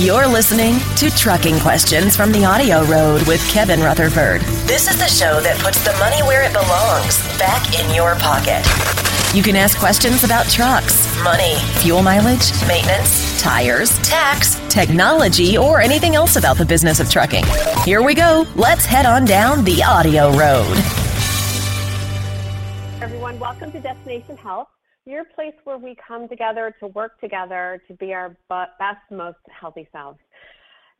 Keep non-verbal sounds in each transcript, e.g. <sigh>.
You're listening to Trucking Questions from the Audio Road with Kevin Rutherford. This is the show that puts the money where it belongs, back in your pocket. You can ask questions about trucks, money, fuel mileage, maintenance, tires, tax, technology, or anything else about the business of trucking. Here we go. Let's head on down the Audio Road. Everyone, welcome to Destination Health your place where we come together to work together to be our best, most healthy selves.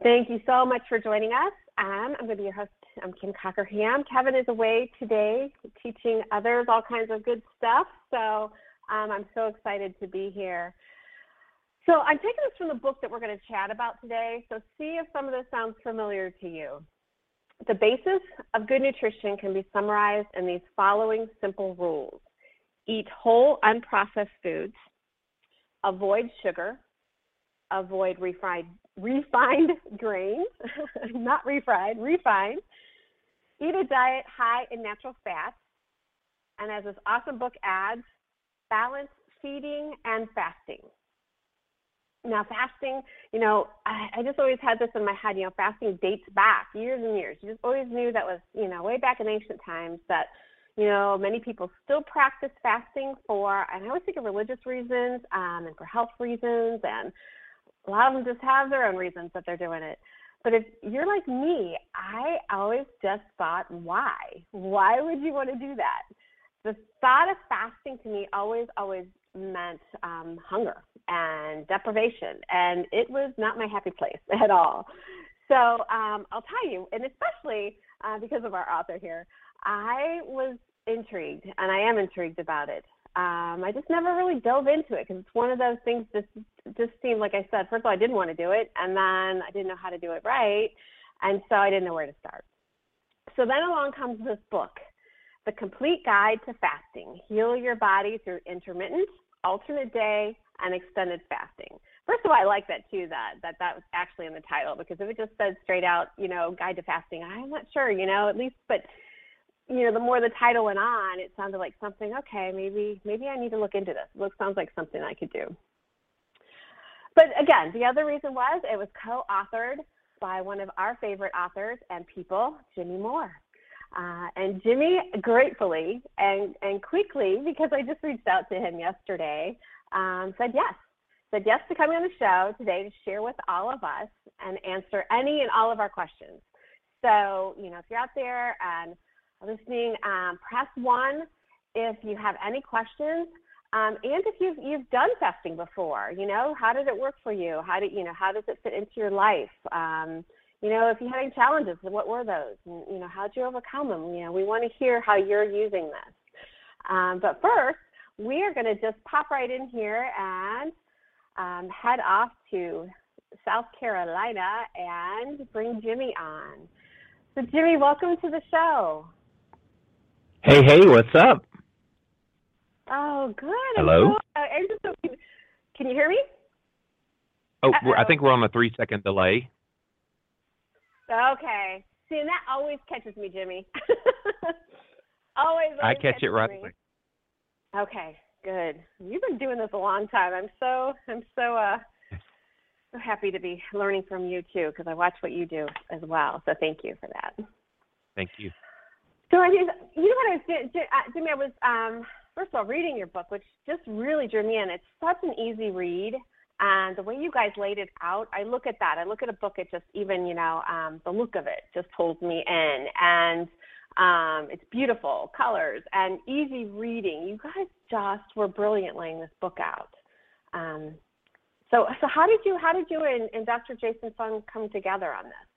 Thank you so much for joining us. Um, I'm going to be your host. I'm Kim Cockerham. Kevin is away today teaching others all kinds of good stuff. So um, I'm so excited to be here. So I'm taking this from the book that we're going to chat about today. So see if some of this sounds familiar to you. The basis of good nutrition can be summarized in these following simple rules eat whole unprocessed foods, avoid sugar, avoid refined refined <laughs> grains, <laughs> not refried, refined. Eat a diet high in natural fats, and as this awesome book adds, balance feeding and fasting. Now, fasting, you know, I, I just always had this in my head. You know, fasting dates back years and years. You just always knew that was, you know, way back in ancient times that you know, many people still practice fasting for, and I always think of religious reasons um, and for health reasons, and a lot of them just have their own reasons that they're doing it. But if you're like me, I always just thought, why? Why would you want to do that? The thought of fasting to me always, always meant um, hunger and deprivation, and it was not my happy place <laughs> at all. So um, I'll tell you, and especially uh, because of our author here, I was intrigued, and I am intrigued about it. Um, I just never really dove into it because it's one of those things. Just just seemed like I said. First of all, I didn't want to do it, and then I didn't know how to do it right, and so I didn't know where to start. So then along comes this book, The Complete Guide to Fasting: Heal Your Body Through Intermittent, Alternate Day, and Extended Fasting. First of all, I like that too. That that that was actually in the title because if it just said straight out, you know, Guide to Fasting, I'm not sure. You know, at least, but you know, the more the title went on, it sounded like something. Okay, maybe maybe I need to look into this. It sounds like something I could do. But again, the other reason was it was co-authored by one of our favorite authors and people, Jimmy Moore. Uh, and Jimmy, gratefully and and quickly, because I just reached out to him yesterday, um, said yes, said yes to coming on the show today to share with all of us and answer any and all of our questions. So, you know, if you're out there and listening, um, press one if you have any questions. Um, and if you've you've done fasting before, you know, how did it work for you? How did you know how does it fit into your life? Um, you know, if you had any challenges, what were those? And, you know, how did you overcome them? You know, we want to hear how you're using this. Um, but first, we are going to just pop right in here and um, head off to South Carolina and bring Jimmy on. So, Jimmy, welcome to the show. Hey, hey, what's up? Oh, good. Hello. So, uh, can you hear me? Oh. I think we're on a three second delay. Okay. See, and that always catches me, Jimmy. always, <laughs> always. I catch it right away. Okay, good. You've been doing this a long time. I'm so, I'm so, uh, so happy to be learning from you too, because I watch what you do as well. So thank you for that. Thank you. So I just, you know what I was doing, uh, Jimmy? I was um, first of all reading your book, which just really drew me in. It's such an easy read, and the way you guys laid it out, I look at that. I look at a book. It just even you know um, the look of it just pulls me in, and um, it's beautiful colors and easy reading. You guys just were brilliant laying this book out. Um, so, so how did you, how did you and, and Dr. Jason Fung come together on this?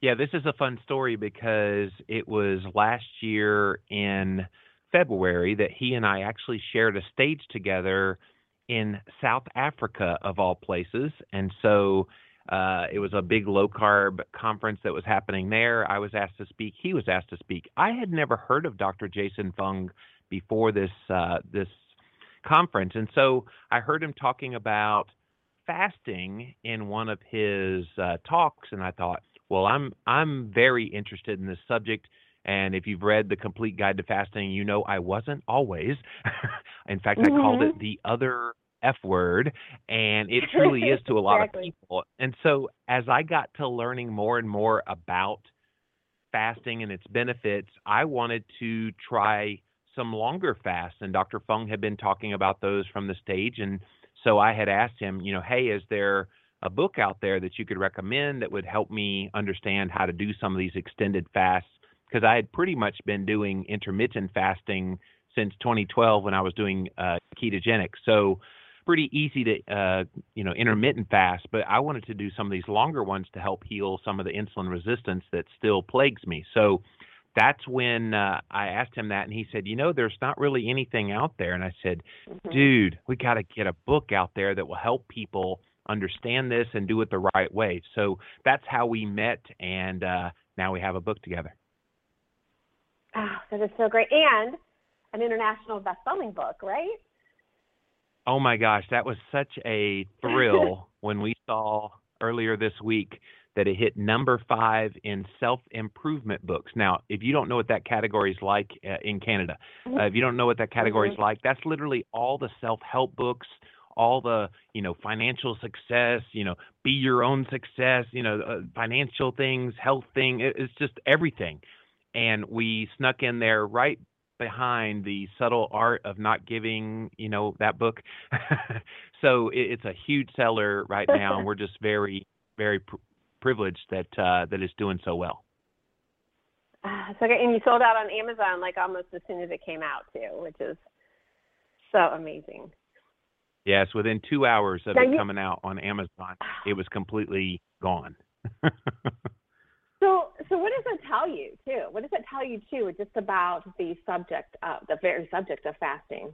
Yeah, this is a fun story because it was last year in February that he and I actually shared a stage together in South Africa, of all places. And so uh, it was a big low carb conference that was happening there. I was asked to speak. He was asked to speak. I had never heard of Dr. Jason Fung before this uh, this conference, and so I heard him talking about fasting in one of his uh, talks, and I thought, well, I'm I'm very interested in this subject. And if you've read the complete guide to fasting, you know I wasn't always. <laughs> in fact, mm-hmm. I called it mm-hmm. the other F word, and it truly is to <laughs> a lot exactly. of people. And so, as I got to learning more and more about fasting and its benefits, I wanted to try some longer fasts. And Dr. Fung had been talking about those from the stage. And so I had asked him, you know, hey, is there a book out there that you could recommend that would help me understand how to do some of these extended fasts? Because I had pretty much been doing intermittent fasting since 2012 when I was doing uh, ketogenic. So pretty easy to uh, you know intermittent fast, but I wanted to do some of these longer ones to help heal some of the insulin resistance that still plagues me. So that's when uh, I asked him that, and he said, "You know, there's not really anything out there." And I said, Mhm. "Dude, we got to get a book out there that will help people understand this and do it the right way." So that's how we met, and uh, now we have a book together. Oh, that is so great. And an international best-selling book, right? Oh my gosh, that was such a thrill <laughs> when we saw earlier this week that it hit number five in self improvement books. Now, if you don't know what that category is like uh, in Canada, uh, if you don't know what that category is like, that's literally all the self help books, all the you know financial success, you know, be your own success, you know, uh, financial things, health thing. It, it's just everything. And we snuck in there right behind the subtle art of not giving, you know, that book. <laughs> so it, it's a huge seller right now, and <laughs> we're just very, very pr- privileged that uh, that it's doing so well. Ah, so great. And you sold out on Amazon like almost as soon as it came out too, which is so amazing. Yes, within two hours of Now it you- coming out on Amazon, it was completely gone. <laughs> So, so what does that tell you too? What does it tell you too, just about the subject, of the very subject of fasting?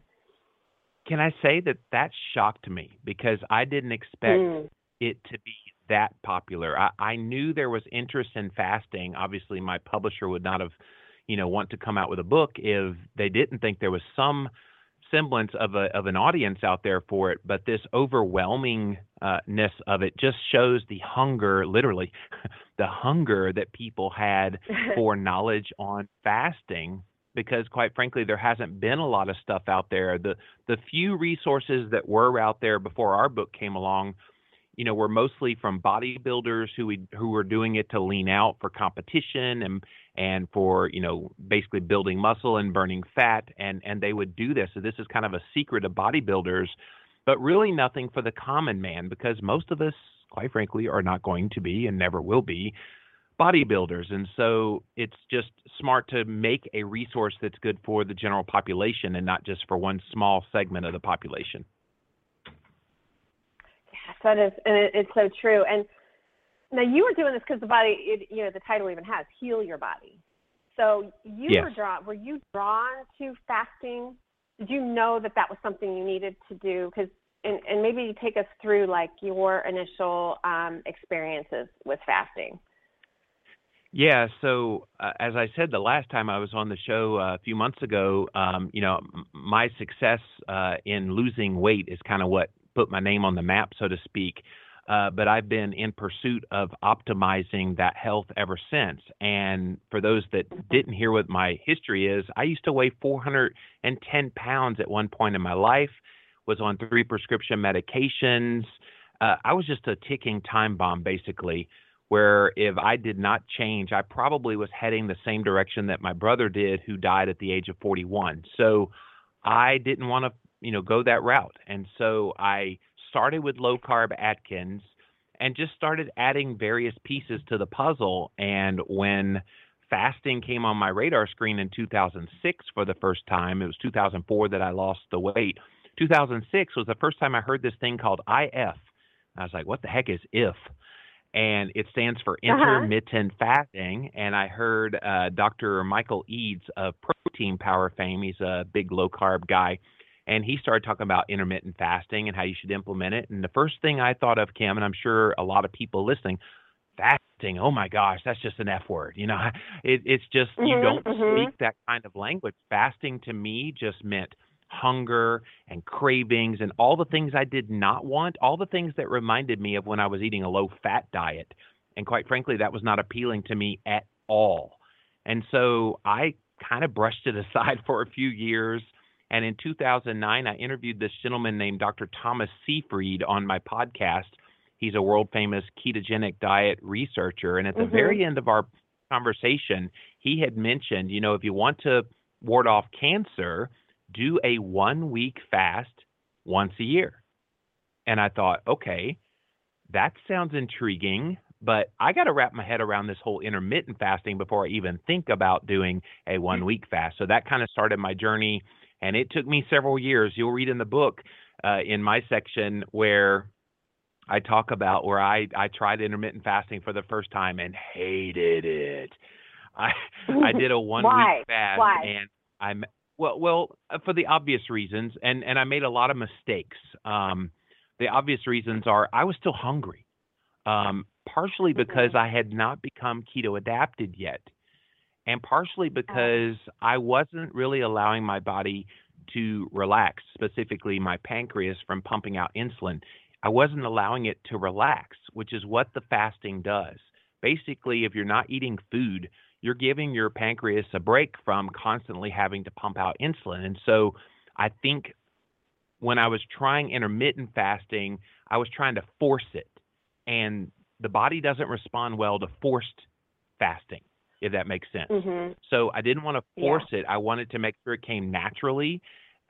Can I say that that shocked me because I didn't expect Mm. it to be that popular. I, I knew there was interest in fasting. Obviously, my publisher would not have, you know, want to come out with a book if they didn't think there was some semblance of a of an audience out there for it. But this overwhelmingness uh, of it just shows the hunger, literally, <laughs> the hunger that people had <laughs> for knowledge on fasting because quite frankly there hasn't been a lot of stuff out there the the few resources that were out there before our book came along you know were mostly from bodybuilders who we, who were doing it to lean out for competition and and for you know basically building muscle and burning fat and and they would do this so this is kind of a secret of bodybuilders but really nothing for the common man because most of us quite frankly are not going to be and never will be bodybuilders. And so it's just smart to make a resource that's good for the general population and not just for one small segment of the population. That is, and it, it's so true. And now you were doing this because the body, it, you know, the title even has "Heal Your Body." So you Yes. were drawn. Were you drawn to fasting? Did you know that that was something you needed to do? Because and, and maybe you take us through like your initial um, experiences with fasting. Yeah, so uh, as I said the last time I was on the show uh, a few months ago, um, you know, m- my success uh, in losing weight is kind of what put my name on the map, so to speak. Uh, but I've been in pursuit of optimizing that health ever since. And for those that didn't hear what my history is, I used to weigh 410 pounds at one point in my life, was on three prescription medications. Uh, I was just a ticking time bomb, basically where if I did not change, I probably was heading the same direction that my brother did, who died at the age of 41. So I didn't want to, you know, go that route. And so I started with low carb Atkins and just started adding various pieces to the puzzle. And when fasting came on my radar screen in 2006 for the first time, it was 2004 that I lost the weight. 2006 was the first time I heard this thing called IF. I was like, what the heck is IF? and it stands for Uh-huh. intermittent fasting. And I heard uh, Dr. Michael Eades of Protein Power fame. He's a big low carb guy, and he started talking about intermittent fasting and how you should implement it. And the first thing I thought of, Kim, and I'm sure a lot of people listening, fasting. Oh my gosh, that's just an F word. You know, <laughs> it, it's just you Mhm, don't mhm. speak that kind of language. Fasting to me just meant hunger and cravings and all the things I did not want, all the things that reminded me of when I was eating a low fat diet. And quite frankly, that was not appealing to me at all. And so I kind of brushed it <laughs> aside for a few years. And in 2009, I interviewed this gentleman named Dr. Thomas Seyfried on my podcast. He's a world famous ketogenic diet researcher. And at the mm-hmm. very end of our conversation, he had mentioned, you know, if you want to ward off cancer, do a one week fast once a year. And I thought, okay, that sounds intriguing, but I got to wrap my head around this whole intermittent fasting before I even think about doing a one week fast. So that kind of started my journey. And it took me several years. You'll read in the book uh, in my section where I talk about where I, I tried intermittent fasting for the first time and hated it. I I did a <laughs> one week fast Why? and I'm well well uh, for the obvious reasons and and I made a lot of mistakes. Um, the obvious reasons are I was still hungry, um, partially because I had not become keto adapted yet, and partially because I wasn't really allowing my body to relax, specifically my pancreas from pumping out insulin. I wasn't allowing it to relax, which is what the fasting does. Basically, if you're not eating food, you're giving your pancreas a break from constantly having to pump out insulin. And so I think when I was trying intermittent fasting, I was trying to force it. And the body doesn't respond well to forced fasting, if that makes sense. Mm-hmm. So I didn't want to force yeah. it. I wanted to make sure it came naturally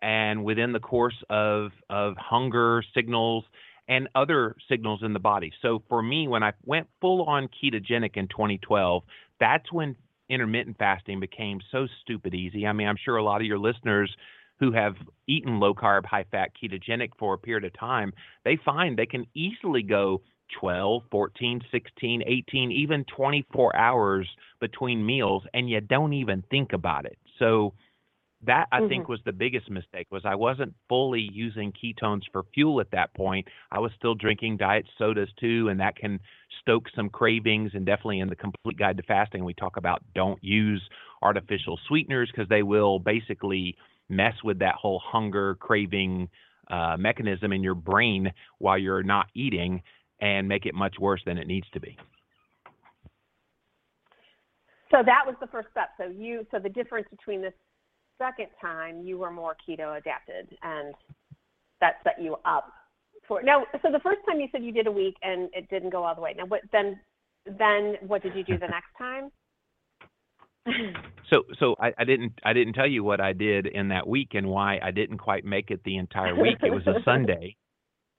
and within the course of of hunger signals and other signals in the body. So for me, when I went full on ketogenic in 2012, that's when intermittent fasting became so stupid easy. I mean, I'm sure a lot of your listeners who have eaten low carb, high fat ketogenic for a period of time, they find they can easily go 12, 14, 16, 18, even 24 hours between meals and you don't even think about it. So that I mm-hmm. think was the biggest mistake was I wasn't fully using ketones for fuel at that point. I was still drinking diet sodas too and that can stoke some cravings and definitely in the complete guide to fasting we talk about don't use artificial sweeteners because they will basically mess with that whole hunger craving uh, mechanism in your brain while you're not eating and make it much worse than it needs to be. So that was the first step. So you, so the difference between the second time, you were more keto adapted, and that set you up for now. So the first time you said you did a week and it didn't go all the way. Now, what then? Then what did you do the next time? <laughs> so so I, I didn't I didn't tell you what I did in that week and why I didn't quite make it the entire week. It was a <laughs> Sunday.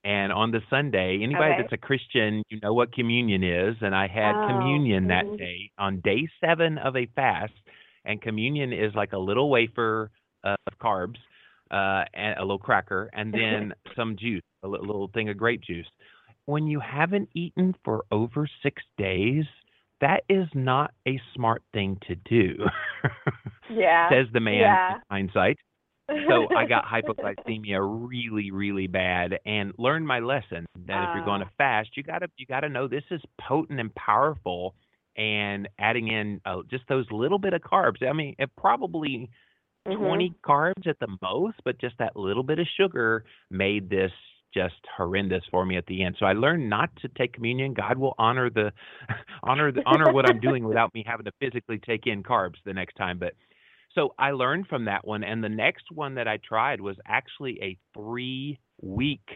And on the Sunday, anybody okay. that's a Christian, you know what communion is. And I had oh, communion that day on day seven of a fast. And communion is like a little wafer of carbs, uh, and a little cracker, and then some juice, a little thing of grape juice. When you haven't eaten for over six days, that is not a smart thing to do. <laughs> yeah. Says the man yeah. in hindsight. So I got <laughs> hypoglycemia really, really bad and learned my lesson that uh, if you're going to fast, you gotta you gotta know this is potent and powerful and adding in uh, just those little bit of carbs. I mean, it probably mm-hmm. 20 carbs at the most, but just that little bit of sugar made this just horrendous for me at the end. So I learned not to take communion. God will honor the <laughs> honor the, honor what I'm doing <laughs> without me having to physically take in carbs the next time. But so I learned from that one, and the next one that I tried was actually a three week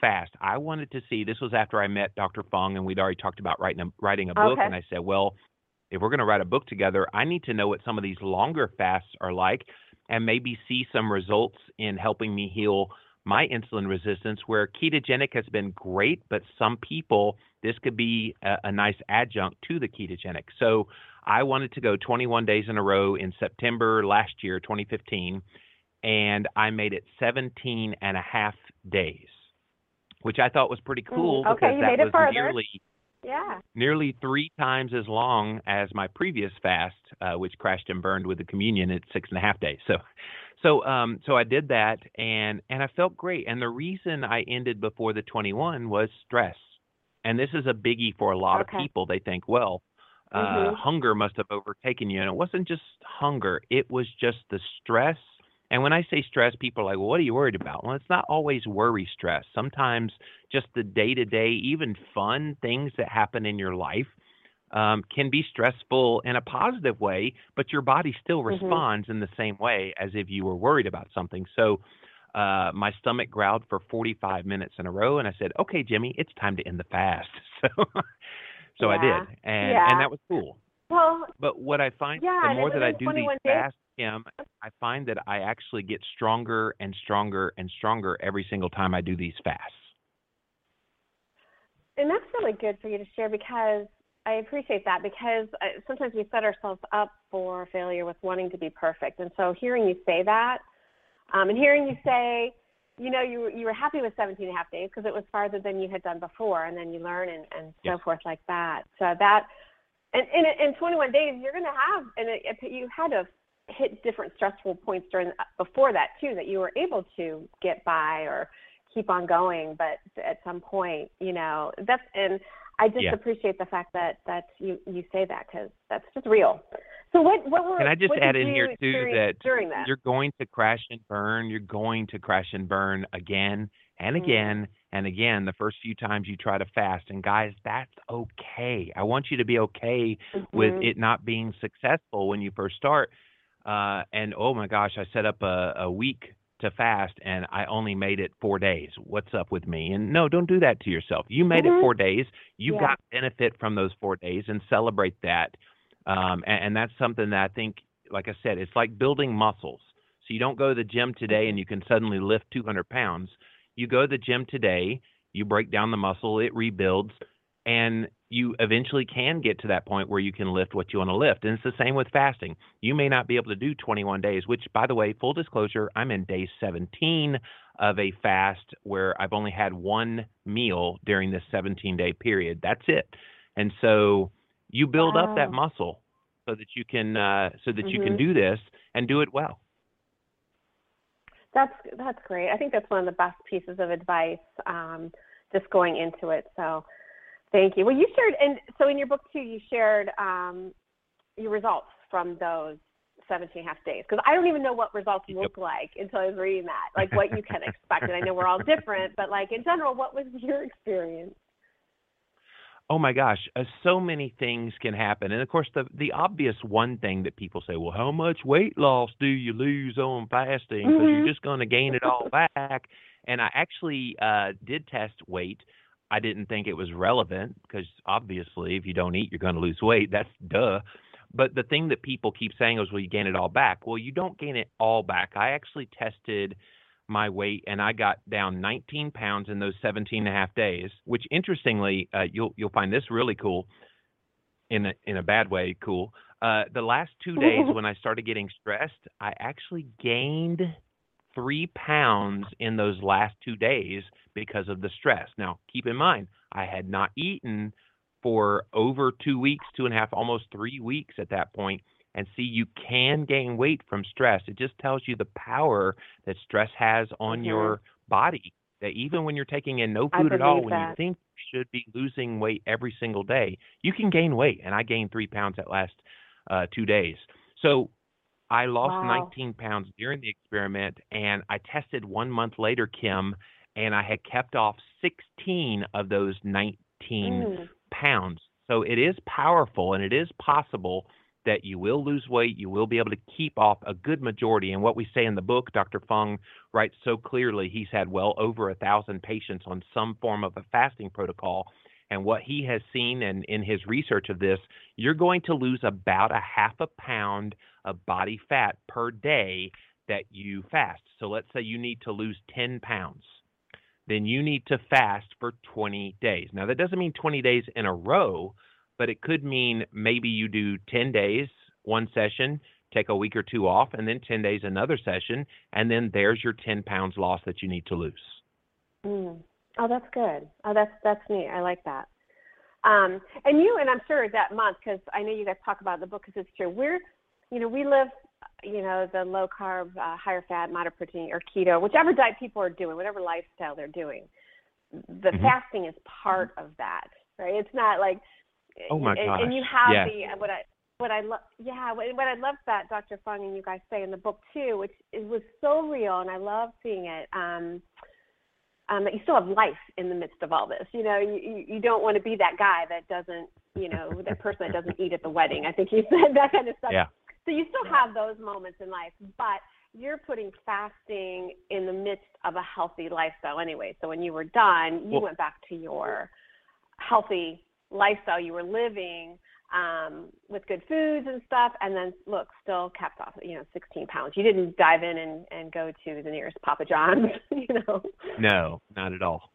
fast. I wanted to see. This was after I met Dr. Fung, and we'd already talked about writing a writing a book. Okay. And I said, well, if we're going to write a book together, I need to know what some of these longer fasts are like, and maybe see some results in helping me heal my insulin resistance, where ketogenic has been great, but some people, this could be a, a, nice adjunct to the ketogenic. So I wanted to go 21 days in a row in September last year, 2015, and I made it 17 and a half days, which I thought was pretty cool mm, okay, because that was nearly yeah. Nearly three times as long as my previous fast, uh, which crashed and burned with the communion at six and a half days. So, so um so I did that and and I felt great. And the reason I ended before the 21 was stress. And this is a biggie for a lot okay. of people. They think, well, uh, mm-hmm. hunger must have overtaken you, and it wasn't just hunger; it was just the stress. And when I say stress, people are like, well, what are you worried about? Well, it's not always worry stress. Sometimes just the day to day, even fun things that happen in your life um, can be stressful in a positive way, but your body still Mm-hmm. responds in the same way as if you were worried about something. So uh, my stomach growled for 45 minutes in a row, and I said, "Okay, Jimmy, it's time to end the fast." <laughs> So, so I did, and Yeah. and that was cool. Well, But what I find, Yeah, the more that I do these days- fasts, Kim, I find that I actually get stronger and stronger and stronger every single time I do these fasts. and that's really good for you to share because I appreciate that because uh, sometimes we set ourselves up for failure with wanting to be perfect. And so hearing you say that, um, and hearing you say, you know, you were, you were happy with 17 and a half days because it was farther than you had done before, and then you learn and, and so forth like that. So that, and in, in 21 days, you're going to have, and it, it, you had to hit different stressful points during uh, before that too, that you were able to get by or keep on going. But at some point, you know, that's and I just Yeah. appreciate the fact that that you you say that because that's just real. So what what were Can I just add in here too that that? you're going to crash and burn. You're going to crash and burn again and Mm. again and again the first few times you try to fast. And guys, that's okay. I want you to be okay with Mhm. it not being successful when you first start. Uh, and oh my gosh, I set up a, a week to fast and I only made it four days. What's up with me? And no, don't do that to yourself. You made Mhm. it four days. You Yeah. got benefit from those four days and celebrate that. Um, and, and that's something that I think, like I said, it's like building muscles. So you don't go to the gym today and you can suddenly lift 200 pounds. You go to the gym today, you break down the muscle, it rebuilds, and you eventually can get to that point where you can lift what you want to lift. And it's the same with fasting. You may not be able to do 21 days, which, by the way, full disclosure, I'm in day 17 of a fast where I've only had one meal during this 17 day period. That's it. And so you build up that muscle so that you can uh, so that you can Mhm. do this and do it well. That's that's great. I think that's one of the best pieces of advice. Um, just going into it. So, thank you. Well, you shared, and so in your book too, you shared um, your results from those 17 and a half days. Because I don't even know what results look like until I was reading that, like what you can <laughs> expect. And I know we're all different, but like in general, what was your experience? Oh my gosh, uh, so many things can happen, and of course, the the obvious one thing that people say, well, how much weight loss do you lose on fasting? Because Mhm. you're just going to gain it all back. And I actually uh, did test weight. I didn't think it was relevant because obviously, if you don't eat, you're going to lose weight. That's duh. But the thing that people keep saying is, well, you gain it all back. Well, you don't gain it all back. I actually tested my weight and I got down 19 pounds in those 17 and a half days, which interestingly, uh, you'll you'll find this really cool in a, in a bad way cool. Uh, the last two days <laughs> when I started getting stressed, I actually gained three pounds in those last two days because of the stress. Now, keep in mind, I had not eaten for over two weeks, two and a half, almost three weeks at that point. And see, you can gain weight from stress. It just tells you the power that stress has on Mhm. your body. That even when you're taking in no food at all, when you think you should be losing weight every single day, you can gain weight. And I gained three pounds that last uh, two days. So I lost Wow. 19 pounds during the experiment, and I tested one month later, Kim, and I had kept off 16 of those 19 Mm. pounds. So it is powerful and it is possible that you will lose weight. You will be able to keep off a good majority. And what we say in the book, Dr. Fung writes so clearly, he's had well over a thousand patients on some form of a fasting protocol. And what he has seen and in his research of this, you're going to lose about a half a pound of body fat per day that you fast. So let's say you need to lose 10 pounds then you need to fast for 20 days. Now, that doesn't mean 20 days in a row, but it could mean maybe you do 10 days, one session, take a week or two off, and then 10 days, another session, and then there's your 10 pounds lost that you need to lose. Mm. Oh, that's good. Oh, that's that's neat. I like that. Um, and you and I'm sure that month because I know you guys talk about the book because it's true. We're, you know, we live, you know, the low carb, uh, higher fat, moderate protein, or keto, whichever diet people are doing, whatever lifestyle they're doing. The Mhm. fasting is part of that, right? It's not like, Oh my and, and you have yes. the what I what I love, yeah, what, what I love that Dr. Fung and you guys say in the book too, which it was so real, and I love seeing it. Um, um, that you still have life in the midst of all this. You know, you, you, you don't want to be that guy that doesn't you know, that person that doesn't eat at the wedding. I think you <laughs> said that kind of stuff. Yeah. So you still have those moments in life, but you're putting fasting in the midst of a healthy lifestyle anyway. So when you were done, you Well- went back to your healthy lifestyle you were living um, with good foods and stuff, and then look, still kept off, you know, 16 pounds. You didn't dive in and, and go to the nearest Papa John's, <laughs> you know. No, not at all.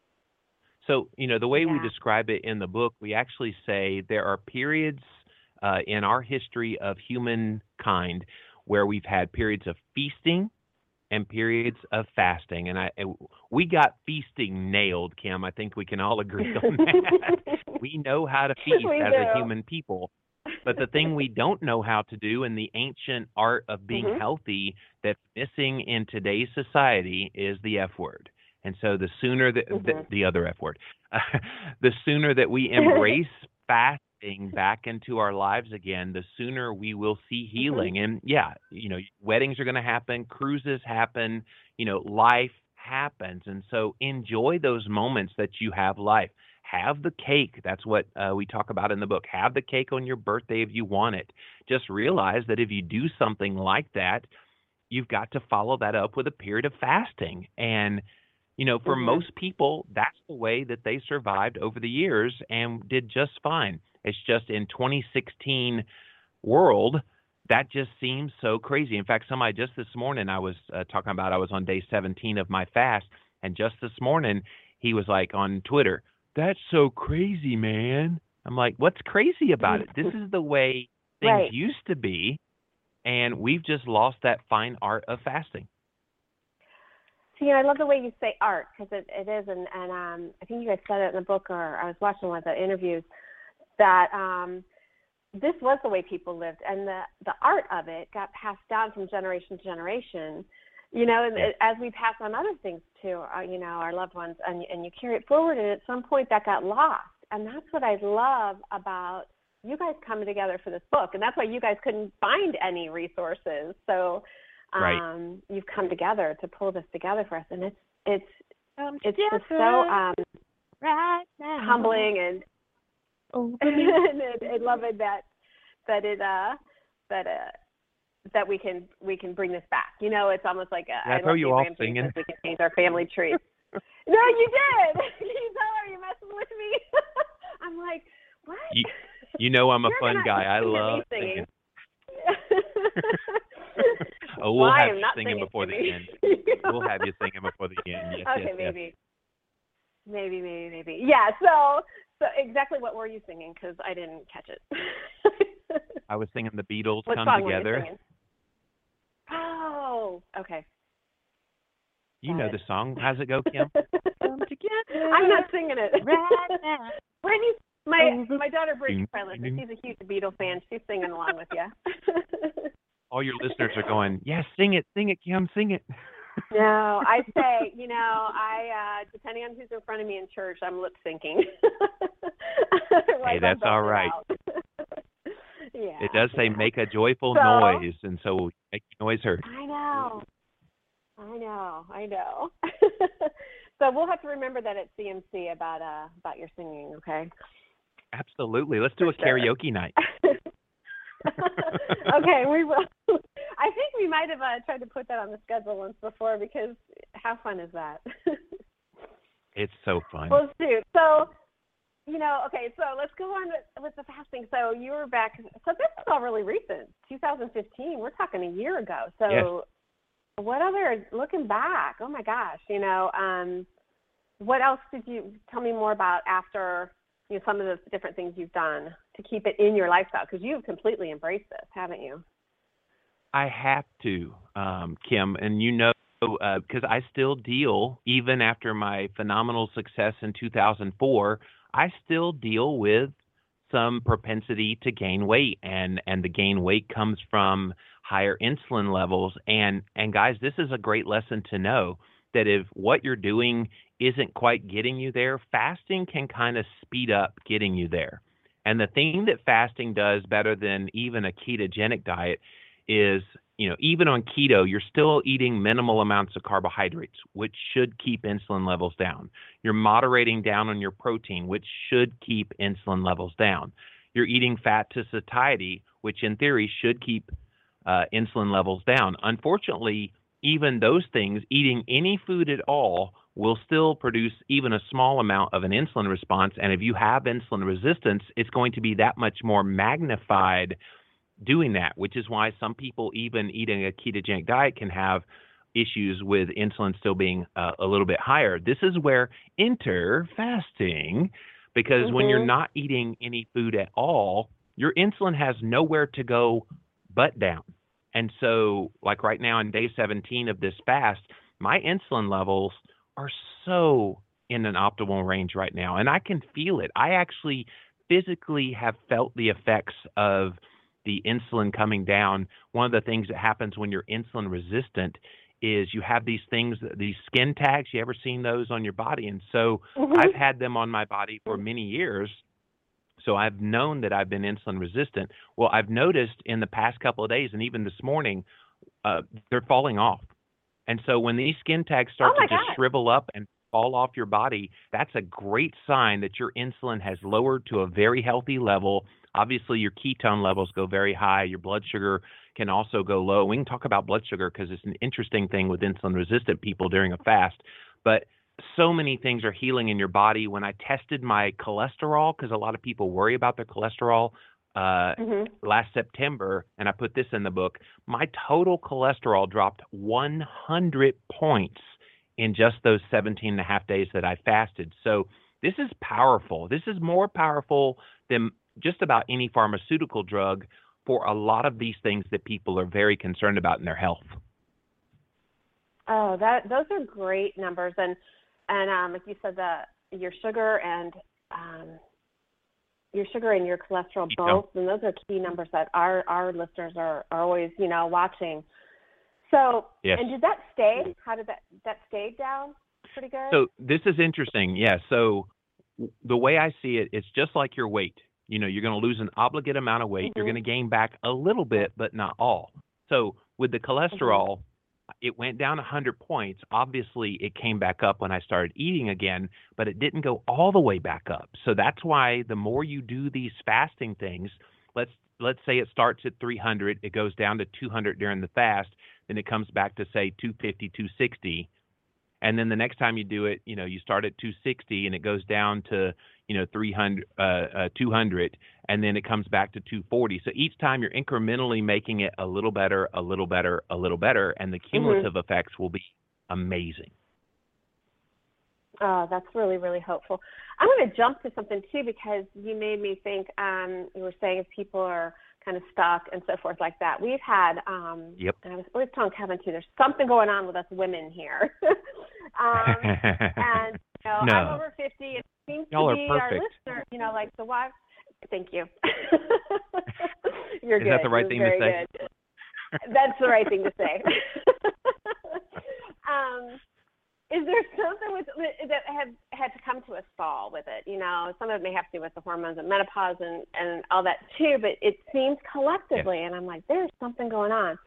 So, you know, the way we describe it in the book, we actually say there are periods uh, in our history of humankind where we've had periods of feasting and periods of fasting. And I, we got feasting nailed, Kim. I think we can all agree on that. <laughs> we know how to <laughs> feast as do. a human people. But the thing we don't know how to do in the ancient art of being Mhm. healthy that's missing in today's society is the F word. And so the sooner that the, Mhm. the other F word, <laughs> the sooner that we <laughs> embrace fasting back into our lives again, the sooner we will see healing. And yeah, you know, weddings are going to happen, cruises happen, you know, life happens. And so enjoy those moments that you have life. Have the cake. That's what uh, we talk about in the book. Have the cake on your birthday if you want it. Just realize that if you do something like that, you've got to follow that up with a period of fasting. And, you know, for Mhm. most people, that's the way that they survived over the years and did just fine. It's just in 2016 world, that just seems so crazy. In fact, somebody just this morning, I was uh, talking about, I was on day 17 of my fast, and just this morning, he was like on Twitter, that's so crazy, man. I'm like, what's crazy about it? This <laughs> is the way things Right. used to be, and we've just lost that fine art of fasting. See, I love the way you say art because it, it is, and, and um, I think you guys said it in the book, or I was watching one of the interviews that um, this was the way people lived, and the the art of it got passed down from generation to generation. You know, and Yeah. as we pass on other things to uh, you know our loved ones, and and you carry it forward, and at some point that got lost, and that's what I love about you guys coming together for this book, and that's why you guys couldn't find any resources. So Right. um, you've come together to pull this together for us, and it's it's Come it's just so um, right now. humbling and <laughs> Over and, and, and loving that that it uh that uh that we can we can bring this back. You know, it's almost like a, Yeah, I I throw you off singing. We can change our family <laughs> tree. no, you did. <laughs> you tell her you messing with me. <laughs> I'm like, what? You, you know I'm a You're fun guy. I sing at me love singing. singing. Oh, we'll Well, have you not singing before the end. We'll have you singing before the end. Yes, okay, yes, yes. maybe. Maybe, maybe, maybe. Yeah. So, so exactly what were you singing? Because I didn't catch it. I was singing the Beatles what come song were you together. Singing? Okay. You Got know it. the song. How's it go, <laughs> Kim? I'm not singing it. right now. <laughs> Brittany, my my daughter Brittany Ding, probably She's a huge Beatle fan. She's singing along with you. <laughs> All your listeners are going, yes, sing it, sing it, Kim, sing it. no, I say, you know, I uh depending on who's in front of me in church, I'm lip syncing. Hey, that's all right. Yeah. It does say yeah. make a joyful So- noise, and so make your noise heard. I know. I know. I know. <laughs> so we'll have to remember that at CMC about uh about your singing, okay? Absolutely. Let's do For a sure. karaoke night. <laughs> <laughs> okay, we will. I think we might have uh, tried to put that on the schedule once before because how fun is that? It's so fun. well, shoot. So, you know, okay, so let's go on with, with the fasting. So you were back. So this is all really recent, 2015. We're talking a year ago. So, Yes. what other looking back? Oh my gosh, you know, um, what else did you tell me more about after? You know, some of the different things you've done to keep it in your lifestyle because you've completely embraced this, haven't you? I have to, um, Kim, and you know, because I still deal, even after my phenomenal success in 2004, I still deal with some propensity to gain weight, and and the gain weight comes from higher insulin levels. And and guys, this is a great lesson to know that if what you're doing isn't quite getting you there, fasting can kind of speed up getting you there. And the thing that fasting does better than even a ketogenic diet is, you know, even on keto, you're still eating minimal amounts of carbohydrates, which should keep insulin levels down. You're moderating down on your protein, which should keep insulin levels down. you're eating fat to satiety, which in theory should keep uh, insulin levels down. Unfortunately, even those things, eating any food at all, will still produce even a small amount of an insulin response. And if you have insulin resistance, it's going to be that much more magnified doing that, which is why some people, even eating a ketogenic diet, can have issues with insulin still being uh, a little bit higher. This is where enter fasting, because mm-hmm. when you're mm-hmm. not eating any food at all, your insulin has nowhere to go but down. And so, like right now in day 17 of this fast, my insulin levels are so in an optimal range right now. And I can feel it. I actually physically have felt the effects of the insulin coming down. One of the things that happens when you're insulin resistant is you have these things, these skin tags. You ever seen those on your body? And so mm-hmm. I've had them on my body for many years so I've known that I've been insulin resistant. Well, I've noticed in the past couple of days, and even this morning, uh, they're falling off. And so when these skin tags start oh to just shrivel up and fall off your body, that's a great sign that your insulin has lowered to a very healthy level. Obviously, your ketone levels go very high. Your blood sugar can also go low. We can talk about blood sugar because it's an interesting thing with insulin resistant people during a fast. But so many things are healing in your body. When I tested my cholesterol, because a lot of people worry about their cholesterol, uh, mm-hmm. last September, and I put this in the book, my total cholesterol dropped 100 points in just those 17 and a half days that I fasted. So this is powerful. This is more powerful than just about any pharmaceutical drug for a lot of these things that people are very concerned about in their health. Oh, that those are great numbers, and and um, like you said, the your sugar and um, your sugar and your cholesterol both, and those are key numbers that our our listeners are, are always you know watching. So, yes. and did that stay? How did that that stay down? Pretty good. So this is interesting. Yeah. So the way I see it, it's just like your weight. You know, you're going to lose an obligate amount of weight. Mm-hmm. You're going to gain back a little bit, but not all. So with the cholesterol, mm-hmm it went down 100 points. Obviously, it came back up when I started eating again, but it didn't go all the way back up. So that's why the more you do these fasting things, let's let's say it starts at 300, it goes down to 200 during the fast, then it comes back to say 250, 260. And then the next time you do it, you know, you start at 260 and it goes down to, you know, 300, uh, uh, 200, and then it comes back to 240. So each time you're incrementally making it a little better, a little better, a little better, and the mm-hmm. cumulative mm-hmm. effects will be amazing. Oh, that's really, really helpful. I'm going to jump to something too because you made me think. Um, you were saying if people are kind of stuck and so forth like that. We've had, um, yep. and I was always telling Kevin too. There's something going on with us women here, <laughs> um, <laughs> and you know, no. I'm over 50. It seems Y'all to be our listener. You know, like the wife. Thank you. <laughs> You're Is good. that the right thing to say? Good. That's the right thing to say. <laughs> um, is there something with that had had to come to a stall with it? You know, some of it may have to do with the hormones and menopause and and all that too. But it seems collectively, and I'm like, there's something going on.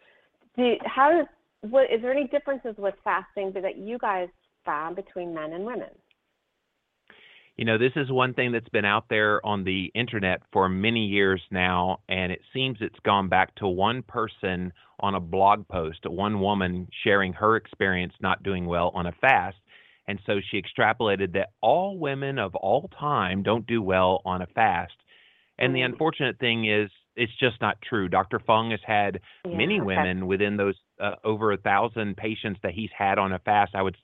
Do how does what is there any differences with fasting that you guys found between men and women? You know, this is one thing that's been out there on the internet for many years now, and it seems it's gone back to one person on a blog post, one woman sharing her experience not doing well on a fast. And so she extrapolated that all women of all time don't do well on a fast. And the mm. unfortunate thing is, it's just not true. Dr. Fung has had yeah, many okay. women within those uh, over a thousand patients that he's had on a fast. I would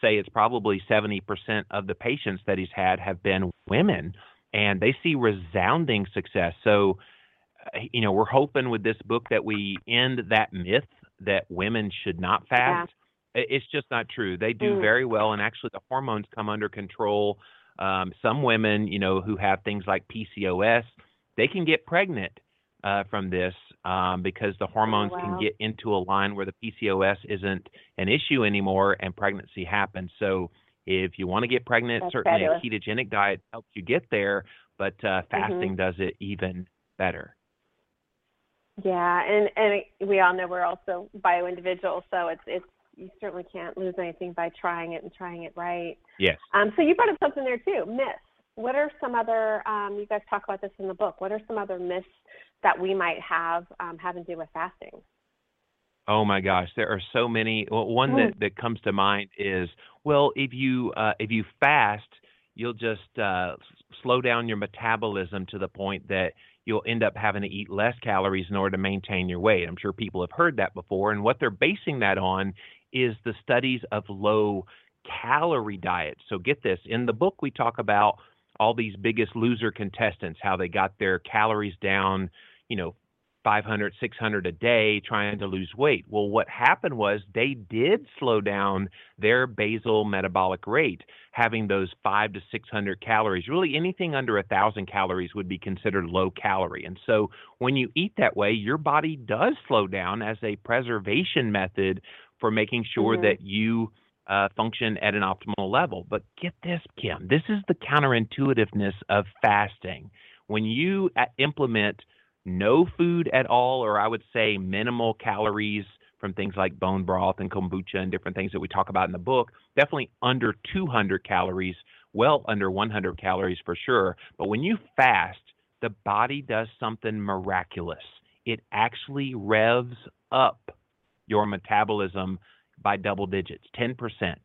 say it's probably 70% of the patients that he's had have been women, and they see resounding success. So, uh, you know, we're hoping with this book that we end that myth that women should not fast. Yeah. It's just not true. They do mm. very well, and actually, the hormones come under control. Um, some women, you know, who have things like PCOS, they can get pregnant uh, from this um, because the hormones oh, wow. can get into a line where the PCOS isn't an issue anymore and pregnancy happens. So if you want to get pregnant, That's certainly fabulous. a ketogenic diet helps you get there, but uh, Mm-hmm. fasting does it even better. Yeah, and and we all know we're also bio individuals, so it's it's you certainly can't lose anything by trying it and trying it right. Yes. Um, so you brought up something there too, myths. What are some other? Um, you guys talk about this in the book. What are some other myths that we might have um, having to do with fasting? Oh my gosh, there are so many. Well, one that, that comes to mind is well, if you uh, if you fast, you'll just uh, slow down your metabolism to the point that you'll end up having to eat less calories in order to maintain your weight. I'm sure people have heard that before, and what they're basing that on is the studies of low calorie diets. So get this, in the book we talk about all these biggest loser contestants, how they got their calories down, you know, 500, 600 a day trying to lose weight. Well, what happened was they did slow down their basal metabolic rate, having those five to 600 calories. Really, anything under a thousand calories would be considered low calorie. And so, when you eat that way, your body does slow down as a preservation method for making sure Mhm. that you uh, function at an optimal level. But get this, Kim, this is the counterintuitiveness of fasting. When you uh, implement no food at all, or I would say minimal calories from things like bone broth and kombucha and different things that we talk about in the book, definitely under 200 calories, well under 100 calories for sure. But when you fast, the body does something miraculous. It actually revs up your metabolism by double digits, 10%.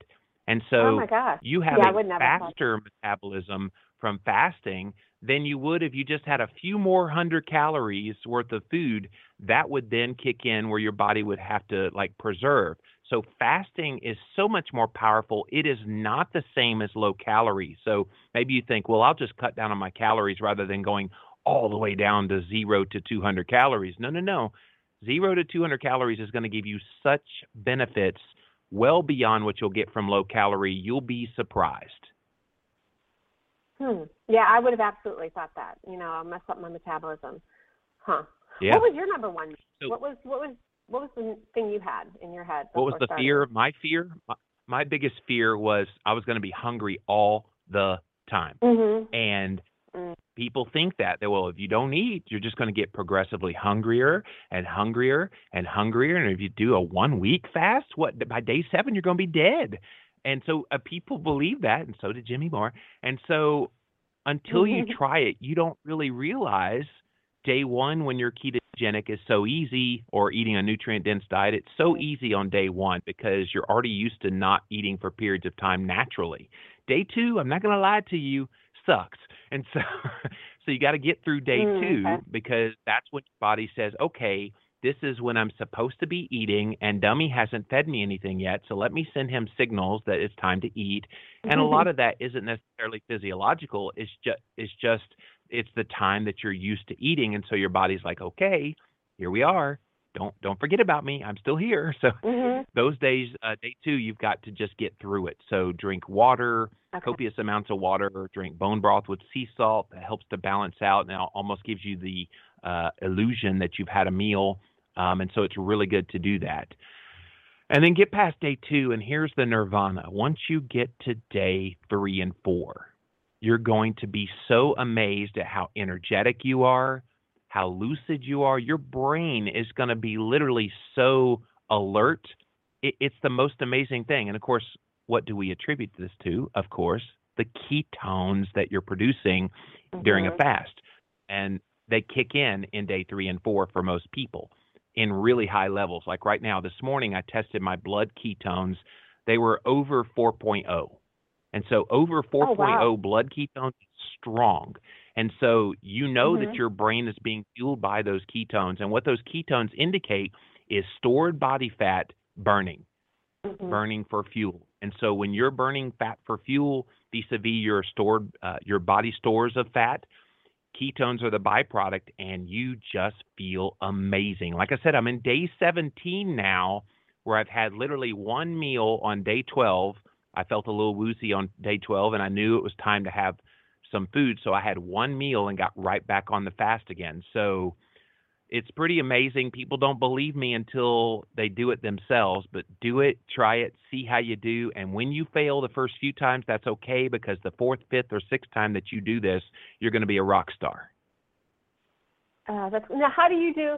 And oh so oh my gosh. you have Yeah, a would never have thought faster metabolism from fasting than you would if you just had a few more hundred calories worth of food that would then kick in where your body would have to like preserve. So fasting is so much more powerful. It is not the same as low calorie so maybe you think well i'll just cut down on my calories rather than going all the way down to 0 to 200 calories. No no no 0 to 200 calories is going to give you such benefits well beyond what you'll get from low calorie you'll be surprised Hmm. Yeah, I would have absolutely thought that. You know, I'll mess up my metabolism. Huh. yeah What was your number one? So- what was what was what was the thing you had in your head? what was the starting? fear my fear my, my biggest fear was i was going to be hungry all the time Mm-hmm. and. People think that that well if you don't eat you're just going to get progressively hungrier and hungrier and hungrier and if you do a one week fast what by day seven you're going to be dead. And so uh, people believe that and so did jimmy moore and so until you Mhm. try it you don't really realize day one when you're ketogenic is so easy or eating a nutrient dense diet it's so easy on day one because you're already used to not eating for periods of time naturally. Day two i'm not going to lie to you sucks. And so <laughs> so you got to get through day Mm, two okay. because that's when your body says okay this is when i'm supposed to be eating and dummy hasn't fed me anything yet so let me send him signals that it's time to eat. And a lot of that isn't necessarily physiological it's just it's just it's the time that you're used to eating and so your body's like okay here we are don't don't forget about me i'm still here <laughs> so Mhm. those days uh, day two you've got to just get through it so drink water Okay. copious amounts of water drink bone broth with sea salt that helps to balance out Now almost gives you the uh, illusion that you've had a meal um, and so it's really good to do that and then get past day two and here's the nirvana once you get to day three and four you're going to be so amazed at how energetic you are how lucid you are your brain is going to be literally so alert. It, it's the most amazing thing. And of course what do we attribute this to? Of course the ketones that you're producing during a Mhm. fast. And they kick in in day three and four for most people in really high levels. Like right now this morning i tested my blood ketones. They were over 4.0 and so over 4.0 wow. blood ketones is strong and so you know that Mhm. your brain is being fueled by those ketones and what those ketones indicate is stored body fat burning Mhm. burning for fuel. And so when you're burning fat for fuel vis-a-vis your stored uh, your body stores of fat, ketones are the byproduct and you just feel amazing. Like I said, I'm in day 17 now where I've had literally one meal on day 12. I felt a little woozy on day 12 and I knew it was time to have some food, so I had one meal and got right back on the fast again. So it's pretty amazing. People don't believe me until they do it themselves, but do it, try it, see how you do. And when you fail the first few times, that's okay because the fourth, fifth, or sixth time that you do this, you're going to be a rock star. Uh, that's, now, how do you do?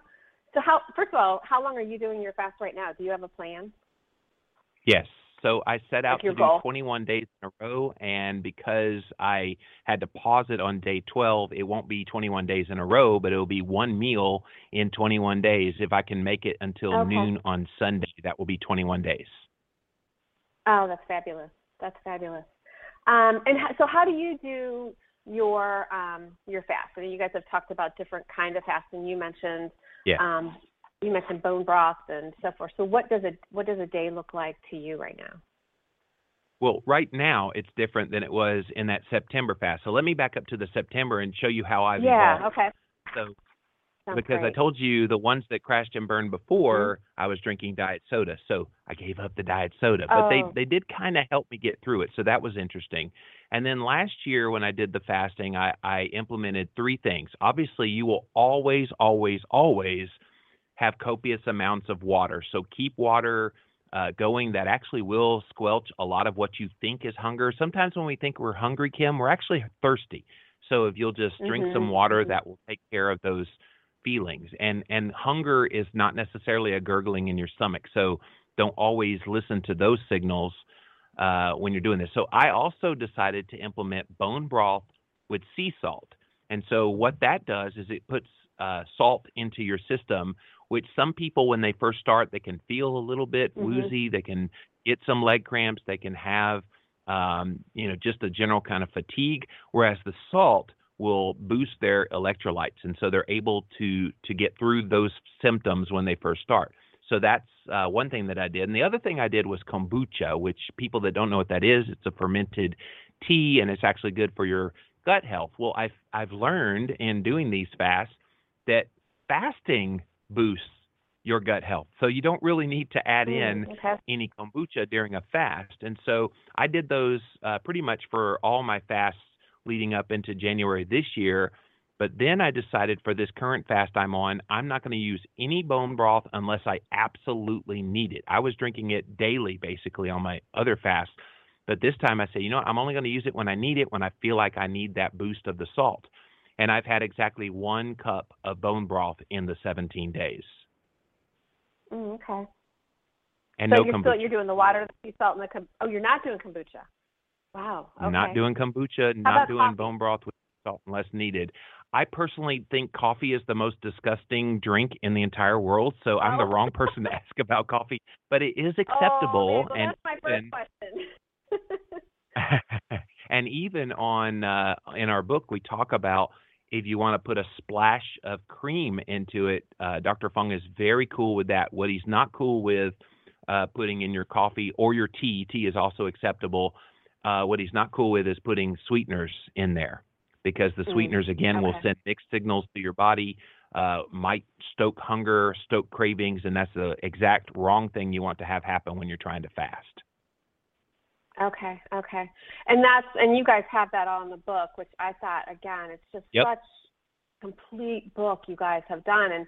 So, how first of all, how long are you doing your fast right now? Do you have a plan? Yes. So I set out to do goal. 21 days in a row, and because I had to pause it on day 12, it won't be 21 days in a row, but it'll be one meal in 21 days. If I can make it until Okay. noon on Sunday, that will be 21 days. Oh, that's fabulous. That's fabulous. Um, and so, how do you do your um, your fast? I mean, you guys have talked about different kind of fasting. You mentioned Yeah. um, you mentioned bone broth and so forth. So, what does a what does a day look like to you right now? Well, right now it's different than it was in that September fast. So let me back up to the September and show you how I've yeah. evolved. Okay. So Sounds because I told you the ones that crashed and burned before, mm-hmm. I was drinking diet soda. So I gave up the diet soda, but Oh. they they did kind of help me get through it. So that was interesting. And then last year when I did the fasting, I I implemented three things. Obviously, you will always always always have copious amounts of water. So keep water uh, going. That actually will squelch a lot of what you think is hunger. Sometimes when we think we're hungry, Kim, we're actually thirsty. So if you'll just drink some Mhm, water, mhm. that will take care of those feelings. And and hunger is not necessarily a gurgling in your stomach. So don't always listen to those signals uh, when you're doing this. So I also decided to implement bone broth with sea salt. And so what that does is it puts uh, salt into your system, which some people when they first start they can feel a little bit Mhm. woozy, they can get some leg cramps, they can have um, you know just a general kind of fatigue. Whereas the salt will boost their electrolytes, and so they're able to to get through those symptoms when they first start. So that's uh, one thing that I did. And the other thing I did was kombucha, which people that don't know what that is, it's a fermented tea, and it's actually good for your gut health. Well, I've I've learned in doing these fasts that fasting boosts your gut health. So you don't really need to add in Mm, okay. any kombucha during a fast. And so I did those uh, pretty much for all my fasts leading up into January this year. But then I decided for this current fast I'm on, I'm not going to use any bone broth unless I absolutely need it. I was drinking it daily, basically, on my other fast. But this time I say, you know, what? I'm only going to use it when I need it, when I feel like I need that boost of the salt. And I've had exactly one cup of bone broth in the 17 days. Mm, okay. And so no you're kombucha. still you're doing the water, the sea salt, and the oh, you're not doing kombucha. Wow. Okay. Not doing kombucha, not doing coffee? bone broth with salt unless needed. I personally think coffee is the most disgusting drink in the entire world, so I'm the Oh. wrong <laughs> person to ask about coffee. But it is Oh, acceptable, man, well, and that's my first even- question. <laughs> <laughs> and even on uh, in our book we talk about if you want to put a splash of cream into it. Uh, Dr. Fung is very cool with that. What he's not cool with uh, putting in your coffee or your tea. Tea is also acceptable. Uh, what he's not cool with is putting sweeteners in there because the Mm, sweeteners again will send mixed signals to your body. Uh, might stoke hunger, stoke cravings, and that's the exact wrong thing you want to have happen when you're trying to fast. Okay, okay. And that's and you guys have that all in the book, which I thought again, it's just Yep. such complete book you guys have done and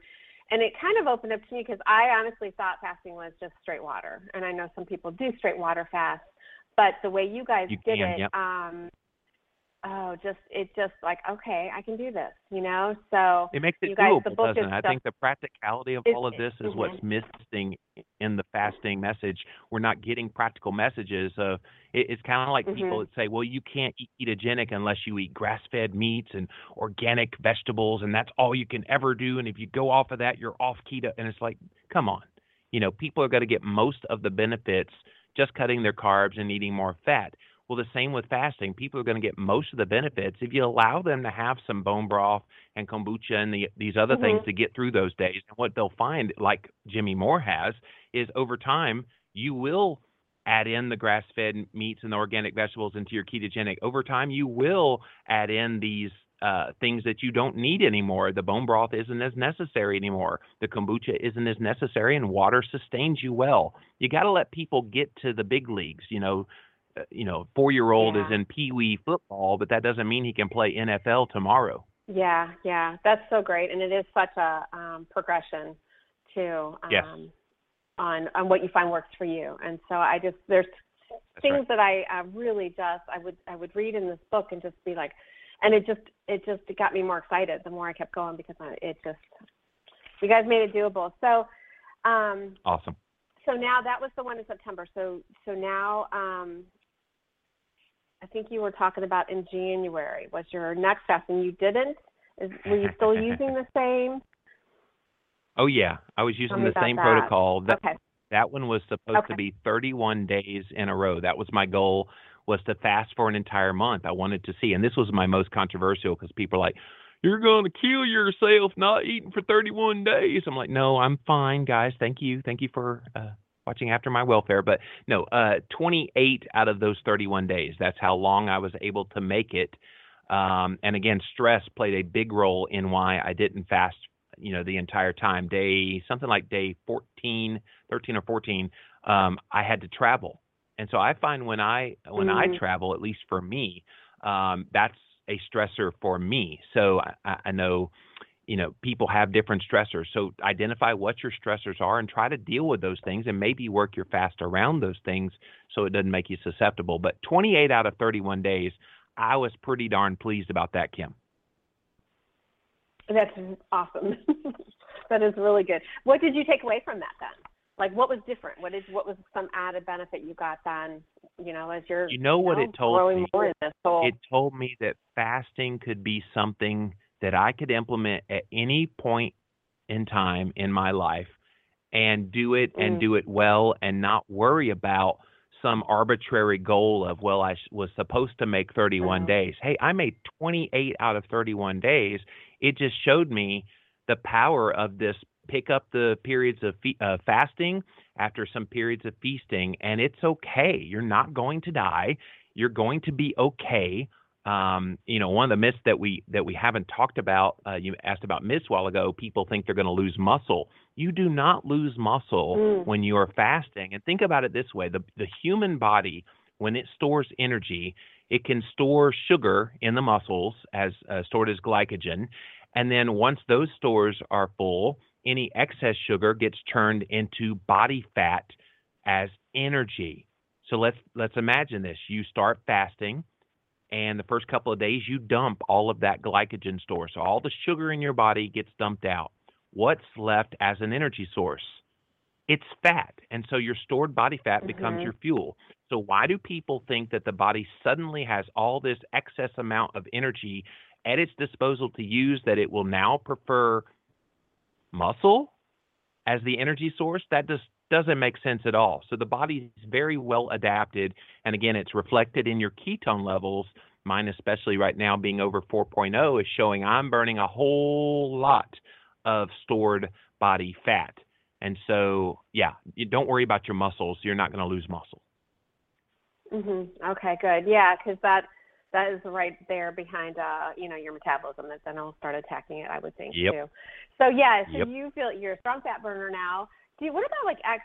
and it kind of opened up to me because I honestly thought fasting was just straight water. And I know some people do straight water fast, but the way you guys You did can, it, yep. um oh just it just like, okay, I can do this, you know? So It makes it guys- the doable, book doesn't it? I think the practicality of all of this is mhm. what's missing in the fasting message. We're not getting practical messages of it, it's kind of like people Mhm. that say, well, you can't eat ketogenic unless you eat grass-fed meats and organic vegetables, and that's all you can ever do. And if you go off of that, you're off keto. And it's like, come on, you know, people are going to get most of the benefits just cutting their carbs and eating more fat. Well, the same with fasting. People are going to get most of the benefits if you allow them to have some bone broth and kombucha and the, these other things Mhm. to get through those days. And what they'll find, like Jimmy Moore has, is over time you will add in the grass-fed meats and the organic vegetables into your ketogenic. Over time, you will add in these uh, things that you don't need anymore. The bone broth isn't as necessary anymore. The kombucha isn't as necessary, and water sustains you well. You got to let people get to the big leagues. You know, you know, four-year-old is in pee wee football, but that doesn't mean he can play NFL tomorrow. Yeah, yeah, that's so great, and it is such a um, progression too um, Yes. on on what you find works for you. And so I just there's That's things right. that I uh, really just I would I would read in this book and just be like, and it just it just it got me more excited the more I kept going because I, it just you guys made it doable. So um, Awesome. so now that was the one in September. So so now um, I think you were talking about in January was your next fast, and you didn't. Is, were you still using the same? Oh yeah, I was using the same that. protocol. That Okay. that one was supposed Okay. to be 31 days in a row. That was my goal was to fast for an entire month. I wanted to see, and this was my most controversial because people are like, "You're going to kill yourself not eating for 31 days." I'm like, "No, I'm fine, guys. Thank you, thank you for uh, watching after my welfare." But no, uh, 28 out of those 31 days. That's how long I was able to make it. Um, and again, stress played a big role in why I didn't fast. You know, the entire time. Day something like day 14, 13 or 14. Um, I had to travel and so I find when I when I Mm. travel, at least for me, um, that's a stressor for me. So I- I, I know, you know, people have different stressors. So identify what your stressors are and try to deal with those things, and maybe work your fast around those things so it doesn't make you susceptible. But 28 out of 31 days, I was pretty darn pleased about that, Kim. That's awesome. <laughs> that is really good. What did you take away from that then? Like, what was different? What is what was some added benefit you got then? You know, as you're You know what know, it told me? more in this whole. it told me that fasting could be something that I could implement at any point in time in my life and do it and Mm. do it well and not worry about some arbitrary goal of well I was supposed to make 31 Mhm. days. Hey, I made 28 out of 31 days. It just showed me the power of this pick up the periods of fe- uh, fasting after some periods of feasting and it's okay. You're not going to die. You're going to be okay. Um, you know, one of the myths that we that we haven't talked about. Uh, you asked about myths a while ago. People think they're going to lose muscle. You do not lose muscle Mm. when you are fasting. And think about it this way: the the human body, when it stores energy, it can store sugar in the muscles as uh, stored as glycogen, and then once those stores are full, any excess sugar gets turned into body fat as energy. So let's let's imagine this. You start fasting and the first couple of days you dump all of that glycogen store. So all the sugar in your body gets dumped out. What's left as an energy source? It's fat. And so your stored body fat becomes Mhm. your fuel. So why do people think that the body suddenly has all this excess amount of energy at its disposal to use that it will now prefer muscle as the energy source? That just doesn't make sense at all. So the body is very well adapted. And again, it's reflected in your ketone levels. Mine, especially right now, being over 4.0, is showing I'm burning a whole lot of stored body fat. And so, yeah, you don't worry about your muscles. You're not going to lose muscle. hmm Okay, good. Yeah, because that that is right there behind uh, you know, your metabolism that then will start attacking it, I would think Yep. too. So yeah, so Yep. you feel you're a strong fat burner now. Do you, what about like ex,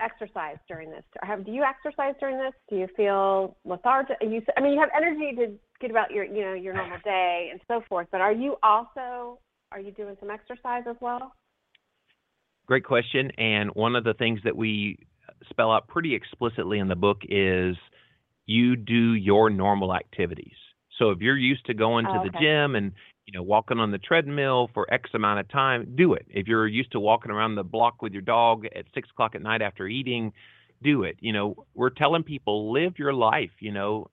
exercise during this? Have do you exercise during this? Do you feel lethargic? You I mean, you have energy to get about your you know your normal day and so forth, but are you also are you doing some exercise as well? Great question. And one of the things that we spell out pretty explicitly in the book is you do your normal activities. So if you're used to going to Oh, the okay. gym and you know walking on the treadmill for X amount of time, do it. If you're used to walking around the block with your dog at six o'clock at night after eating, do it. You know, we're telling people live your life. You know,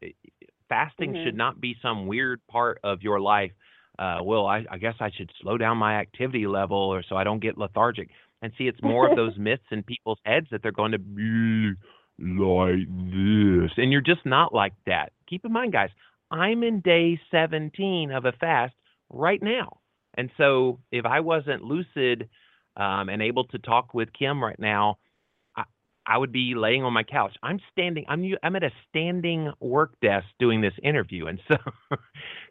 fasting Mhm. should not be some weird part of your life. Uh, well, I, I guess I should slow down my activity level, or so I don't get lethargic. And see, it's more of those <laughs> myths in people's heads that they're going to be like this, and you're just not like that. Keep in mind, guys, I'm in day 17 of a fast right now, and so if I wasn't lucid um, and able to talk with Kim right now, I, I would be laying on my couch. I'm standing. I'm I'm at a standing work desk doing this interview, and so <laughs>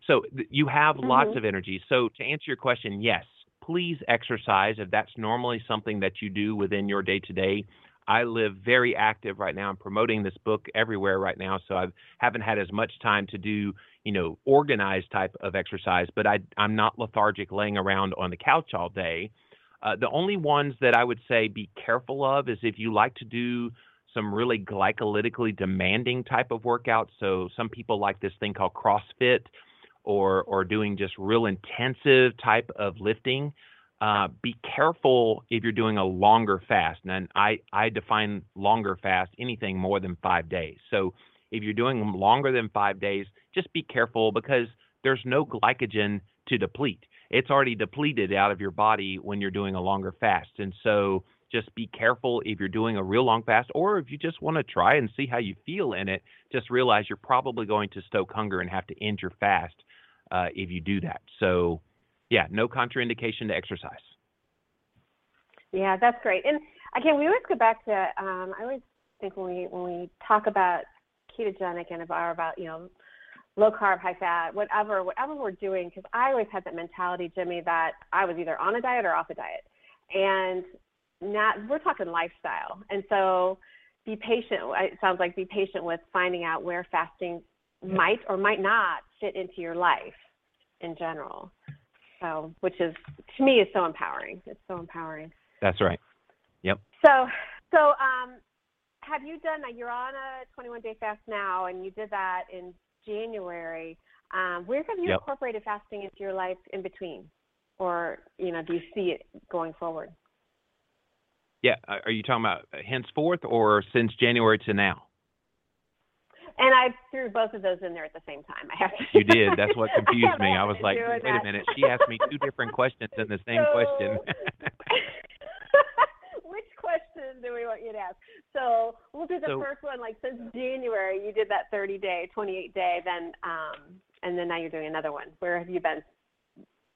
so you have lots Mhm. of energy. So to answer your question, yes, please exercise if that's normally something that you do within your day to day. I live very active right now. I'm promoting this book everywhere right now, so I haven't had as much time to do, you know, organized type of exercise. But I, I'm not lethargic, laying around on the couch all day. Uh, the only ones that I would say be careful of is if you like to do some really glycolytically demanding type of workouts. So some people like this thing called CrossFit, or or doing just real intensive type of lifting. Uh, be careful if you're doing a longer fast. And I, I define longer fast anything more than five days. So if you're doing longer than five days, just be careful because there's no glycogen to deplete. It's already depleted out of your body when you're doing a longer fast. And so just be careful if you're doing a real long fast or if you just want to try and see how you feel in it. Just realize you're probably going to stoke hunger and have to end your fast uh, if you do that. So, yeah, no contraindication to exercise. Yeah, that's great. And again, we always go back to. Um, I always think when we when we talk about ketogenic and about about you know low carb, high fat, whatever whatever we're doing, because I always had that mentality, Jimmy, that I was either on a diet or off a diet, and not we're talking lifestyle, and so be patient. It sounds like be patient with finding out where fasting might or might not fit into your life in general. So, which is to me is so empowering. It's so empowering. That's right. Yep. So, so um, have you done? You're on a 21 day fast now, and you did that in January. Um, where have you Yep. incorporated fasting into your life in between, or you know, do you see it going forward? Yeah. uh, Are you talking about henceforth or since January to now? And I threw both of those in there at the same time. I have to. You did. That's what <laughs> confused haven't me. I was like, wait a minute. She asked me two different questions in the <laughs> same So- question. <laughs> Which question do we want you to ask? So we'll do the So- first one. Like since January, you did that 30 day, 28 day, then um, and then now you're doing another one. Where have you been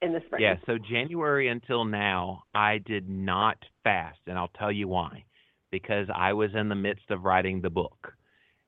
in the spring? Yeah, so January until now, I did not fast, and I'll tell you why. Because I was in the midst of writing the book.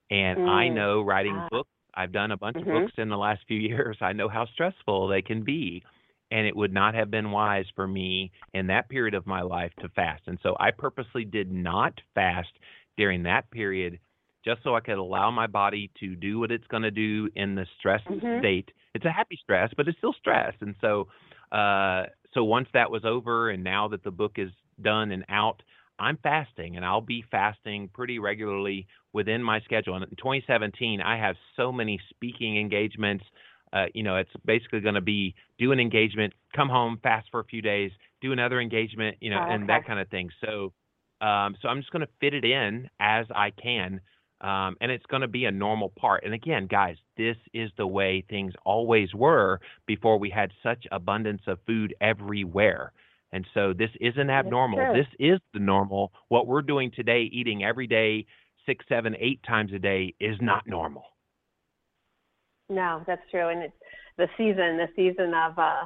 And I Mm. know writing Ah. books, I've done a bunch Mhm. of books in the last few <laughs> years. I know how stressful they can be. And it would not have been wise for me in that period of my life to fast. And so I purposely did not fast during that period just so I could allow my body to do what it's going to do in the stress Mhm. state. It's a happy stress, but it's still stress. And so uh, so once that was over, and now that the book is done and out, I'm fasting, and I'll be fasting pretty regularly within my schedule. And in 2017, I have so many speaking engagements. Uh, you know, it's basically going to be do an engagement, come home, fast for a few days, do another engagement, you know, Oh, and that kind of thing. So, um, so I'm just going to fit it in as I can um, and it's going to be a normal part. And again, guys, this is the way things always were before we had such abundance of food everywhere. And so this isn't abnormal. This is the normal. What we're doing today, eating every day, six, seven, eight times a day, is not normal. No, that's true, and it's the season, the season of uh,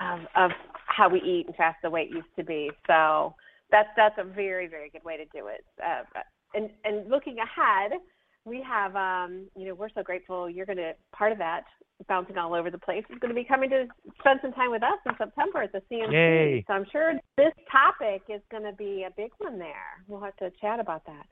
of of how we eat and fast the way it used to be. So that's that's a very very good way to do it. Uh, and and looking ahead, we have um, you know we're so grateful you're going to part of that bouncing all over the place is going to be coming to spend some time with us in September at the CMC. Yay. So I'm sure this topic is going to be a big one there. We'll have to chat about that.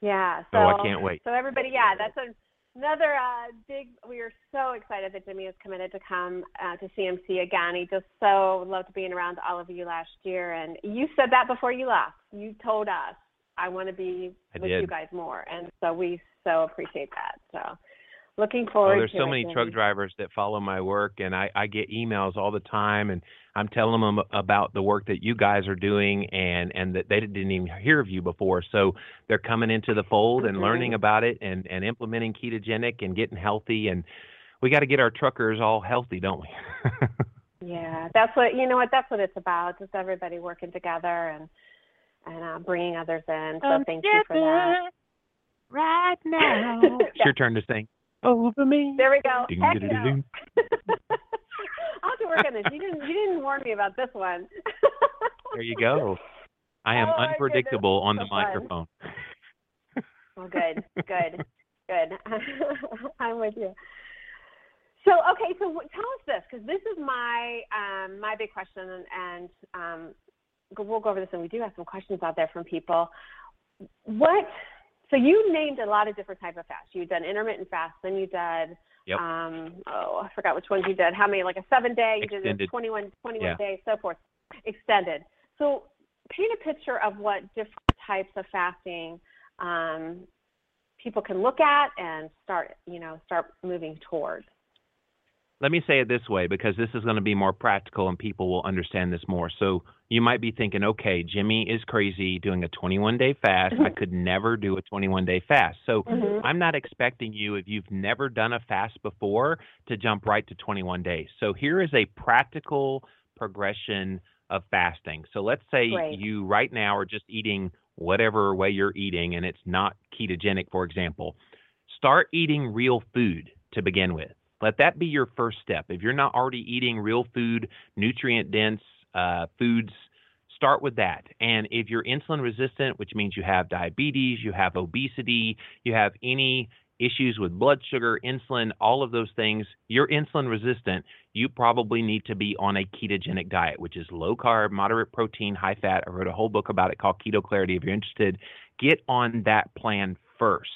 Yeah. So Oh, I can't wait. So everybody, yeah, that's a, another uh, big. We are so excited that Jimmy is committed to come uh, to CMC again. He just so loved being around all of you last year, and you said that before you left. You told us, "I want to be I with did. you guys more," and so we so appreciate that. So looking Oh, forward. there's to so it, many truck drivers that follow my work, and I, I get emails all the time, and I'm telling them about the work that you guys are doing, and and that they didn't even hear of you before. So they're coming into the fold and Mhm. learning about it, and and implementing ketogenic and getting healthy, and we got to get our truckers all healthy, don't we? <laughs> Yeah, that's what you know. What that's what it's about. Just everybody working together and and uh, bringing others in. So Come thank you for that. together Right now. <laughs> it's your turn to sing. Over me. There we go. Ding, Heck ding, no. ding. <laughs> I'll have to work on this. You didn't you didn't warn me about this one. <laughs> There you go. I am Oh, unpredictable on the fun. microphone. well, good, good, good. I'm with you. So okay, so tell us this because this is my um, my big question, and, and um, go- we'll go over this, and we do have some questions out there from people. What? So you named a lot of different type of fasts. You've done intermittent fast, then you did. Yep. Um, oh, I forgot which ones you did. How many? Like a seven day. You did a Extended. 21, 21 Yeah. days, so forth. Extended. So paint a picture of what different types of fasting um, people can look at and start, you know, start moving towards. Let me say it this way because this is going to be more practical and people will understand this more. So you might be thinking, okay, Jimmy is crazy doing a 21 day fast. I could never do a 21 day fast. So Mhm. I'm not expecting you, if you've never done a fast before, to jump right to 21 days. So here is a practical progression of fasting. So let's say Great. you right now are just eating whatever way you're eating and it's not ketogenic, for example. Start eating real food to begin with. Let that be your first step. If you're not already eating real food, nutrient dense uh, foods, start with that. And if you're insulin resistant, which means you have diabetes, you have obesity, you have any issues with blood sugar, insulin, all of those things, you're insulin resistant, you probably need to be on a ketogenic diet, which is low carb, moderate protein, high fat. I wrote a whole book about it called Keto Clarity. If you're interested, get on that plan first.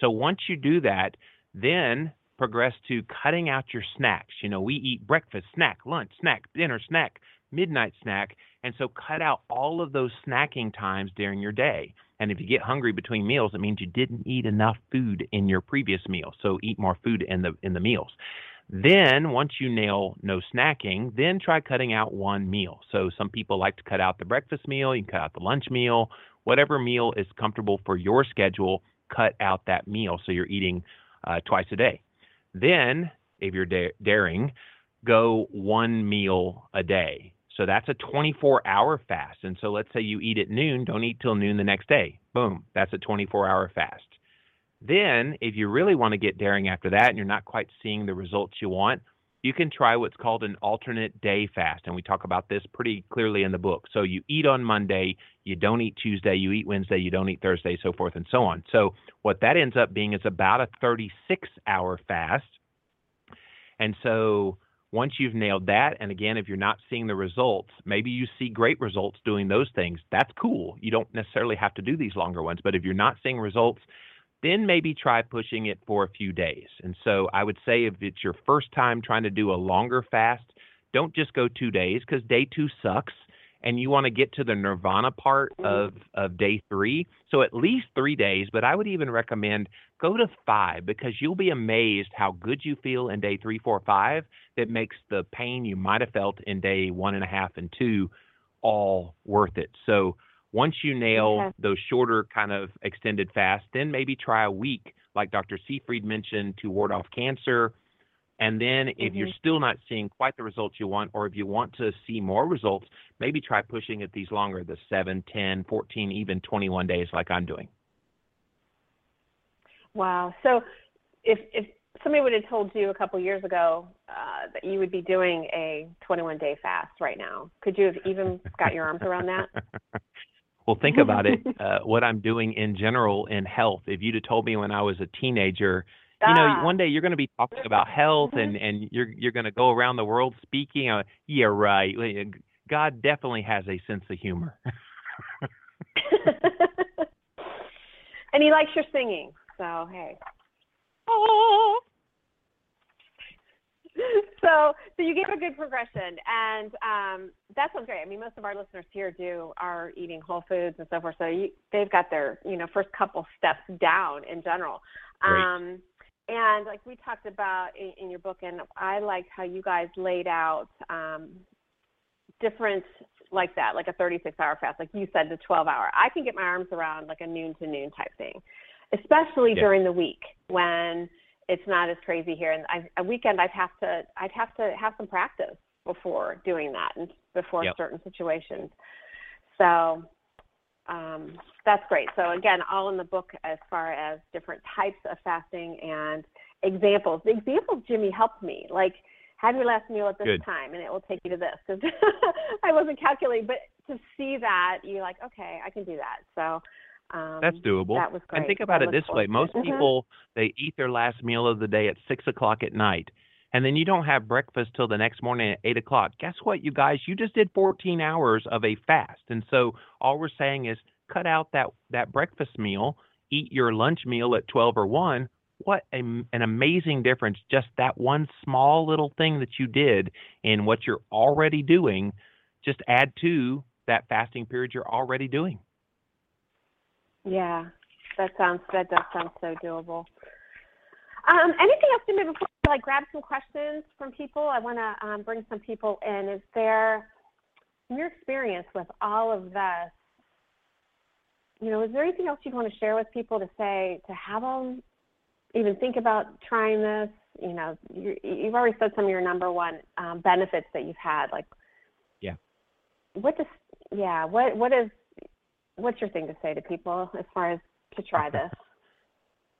So once you do that, then progress to cutting out your snacks. You know, we eat breakfast, snack, lunch, snack, dinner, snack, midnight snack. And so cut out all of those snacking times during your day. And if you get hungry between meals, it means you didn't eat enough food in your previous meal. So eat more food in the in the meals. Then once you nail no snacking, then try cutting out one meal. So some people like to cut out the breakfast meal, you can cut out the lunch meal, whatever meal is comfortable for your schedule, cut out that meal so you're eating uh, twice a day. Then, if you're da- daring, go one meal a day. So that's a 24 hour fast. And so let's say you eat at noon, don't eat till noon the next day. Boom, that's a 24 hour fast. Then, if you really want to get daring after that and you're not quite seeing the results you want, you can try what's called an alternate day fast. And we talk about this pretty clearly in the book. So you eat on Monday, you don't eat Tuesday, you eat Wednesday, you don't eat Thursday, so forth and so on. So what that ends up being is about a 36 hour fast. And so once you've nailed that, and again, if you're not seeing the results, maybe you see great results doing those things. That's cool. You don't necessarily have to do these longer ones. But if you're not seeing results, then maybe try pushing it for a few days. And so I would say if it's your first time trying to do a longer fast, don't just go two days because day two sucks and you want to get to the nirvana part mm. of, of day three. So at least three days, but I would even recommend go to five because you'll be amazed how good you feel in day three, four, five that makes the pain you might have felt in day one and a half and two all worth it. So once you nail Okay. those shorter kind of extended fasts, then maybe try a week, like Dr. Seyfried mentioned, to ward off cancer. And then if you're Mhm. still not seeing quite the results you want, or if you want to see more results, maybe try pushing it these longer, the 7, 10, 14, even 21 days like I'm doing. Wow. So if if somebody would have told you a couple years ago uh, that you would be doing a 21 day fast right now, could you have even got your arms around that? <laughs> Well, think about it. <laughs> Uh, what I'm doing in general in health. If you'd have told me when I was a teenager, you know, Ah. one day you're going to be talking about health and and you're you're going to go around the world speaking. Uh, yeah, right. God definitely has a sense of humor. <laughs> and he likes your singing. So hey. <laughs> <laughs> so so you gave a good progression and um that sounds great. I mean most of our listeners here do are eating whole foods and so forth so you, they've got their you know first couple steps down in general. Um and like we talked about in, in your book and i liked how you guys laid out um different like that like a 36 hour fast like you said the 12 hour. I can get my arms around like a noon to noon type thing especially Yeah. during the week when it's not as crazy here. And I, a weekend, I'd have to I'd have to have some practice before doing that and before Yep. certain situations. So um, that's great. So again, all in the book as far as different types of fasting and examples. The examples Jimmy helped me like. Have your last meal at this Good. time, and it will take you to this. Because <laughs> I wasn't calculating, but to see that, you're like, okay, I can do that. So um, That's doable. That was great. And think about I it this way: most it. Mhm. people they eat their last meal of the day at six o'clock at night, and then you don't have breakfast till the next morning at eight o'clock. Guess what, you guys? You just did 14 hours of a fast, and so all we're saying is cut out that that breakfast meal, eat your lunch meal at 12 or 1. What a, an amazing difference! Just that one small little thing that you did in what you're already doing, just add to that fasting period you're already doing. Yeah, that sounds that does sound so doable. Um, anything else to me before we like grab some questions from people. I want to um, bring some people in. Is there, in your experience with all of this, you know, is there anything else you want to share with people to say to have them even think about trying this? You know, you have already said some of your number one um, benefits that you've had. Like, yeah, what does, yeah, what what is, what's your thing to say to people as far as to try <laughs> this?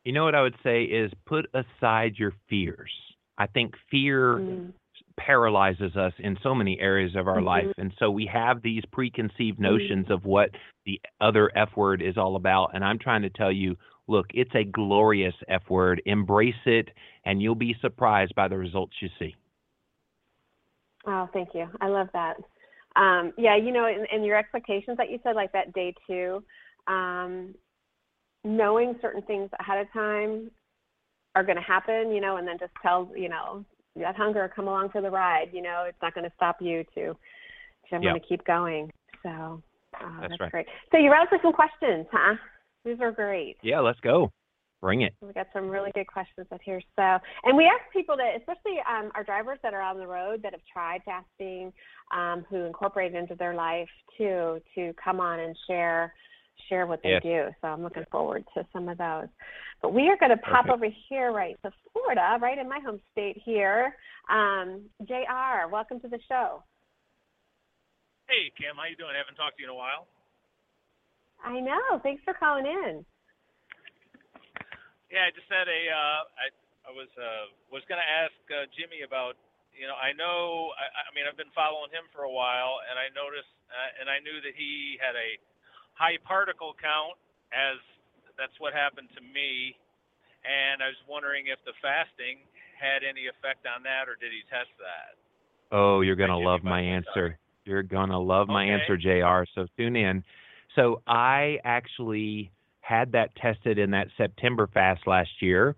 You know what I would say is put aside your fears. I think fear mm. paralyzes us in so many areas of our mm-hmm. life. And so we have these preconceived mm-hmm. notions mm. of what the other F word is all about. And I'm trying to tell you, look, it's a glorious F word. Embrace it, and you'll be surprised by the results you see. Oh, thank you. I love that. Um, yeah, you know, and, your expectations that you said, like that day two, um, knowing certain things ahead of time are going to happen, you know, and then just tell, you know, that hunger, come along for the ride. You know, it's not going to stop you to, to I'm going to keep going. So oh, that's, that's right. great. So you're out for some questions, huh? These are great. Yeah, let's go. Bring it. We got some really good questions up here. So, and we ask people to, especially um, our drivers that are on the road that have tried fasting, um, who incorporate it into their life too, to come on and share share what they yes. do. So I'm looking forward to some of those. But we are going to pop over here right to Florida, right in my home state here. Um, Jr. Welcome to the show. Hey Kim, how you doing? I haven't talked to you in a while. I know. Thanks for calling in. Yeah, I just had a. Uh, I I was uh, was going to ask uh, Jimmy about. You know, I know. I, I mean, I've been following him for a while, and I noticed, uh, and I knew that he had a high particle count, as that's what happened to me. And I was wondering if the fasting had any effect on that, or did he test that? Oh, you're gonna love my answer. You're gonna love my answer, Jr. So tune in. So I actually had that tested in that September fast last year,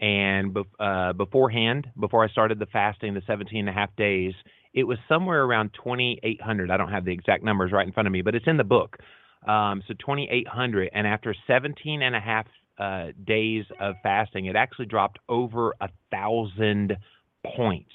and uh, beforehand, before I started the fasting, the 17 and a half days, it was somewhere around 2,800. I don't have the exact numbers right in front of me, but it's in the book. Um, so 2,800. And after 17 and a half uh, days of fasting, it actually dropped over a thousand points.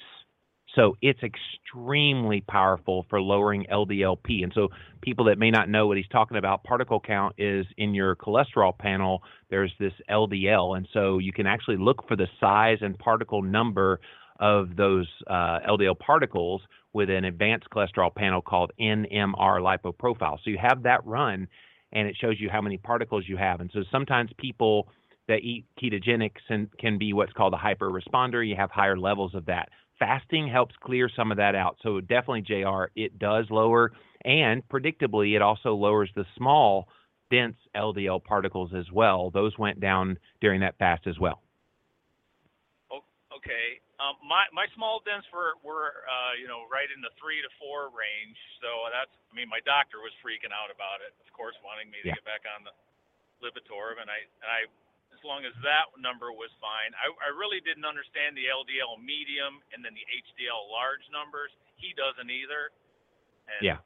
So it's extremely powerful for lowering LDLP. And so people that may not know what he's talking about, particle count is in your cholesterol panel, there's this LDL. And so you can actually look for the size and particle number of those uh, LDL particles with an advanced cholesterol panel called NMR lipoprofile. So you have that run, and it shows you how many particles you have. And so sometimes people that eat ketogenics and can be what's called a hyper responder. You have higher levels of that. Fasting helps clear some of that out. So definitely, Jr. It does lower, and predictably, it also lowers the small, dense LDL particles as well. Those went down during that fast as well. Okay. Um, my my small dense were were uh, you know right in the three to four range. So that's I mean my doctor was freaking out about it, of course, wanting me to yeah. get back on the Lipitor, and I and I as long as that number was fine. I, I really didn't understand the LDL medium and then the HDL large numbers. He doesn't either. And yeah.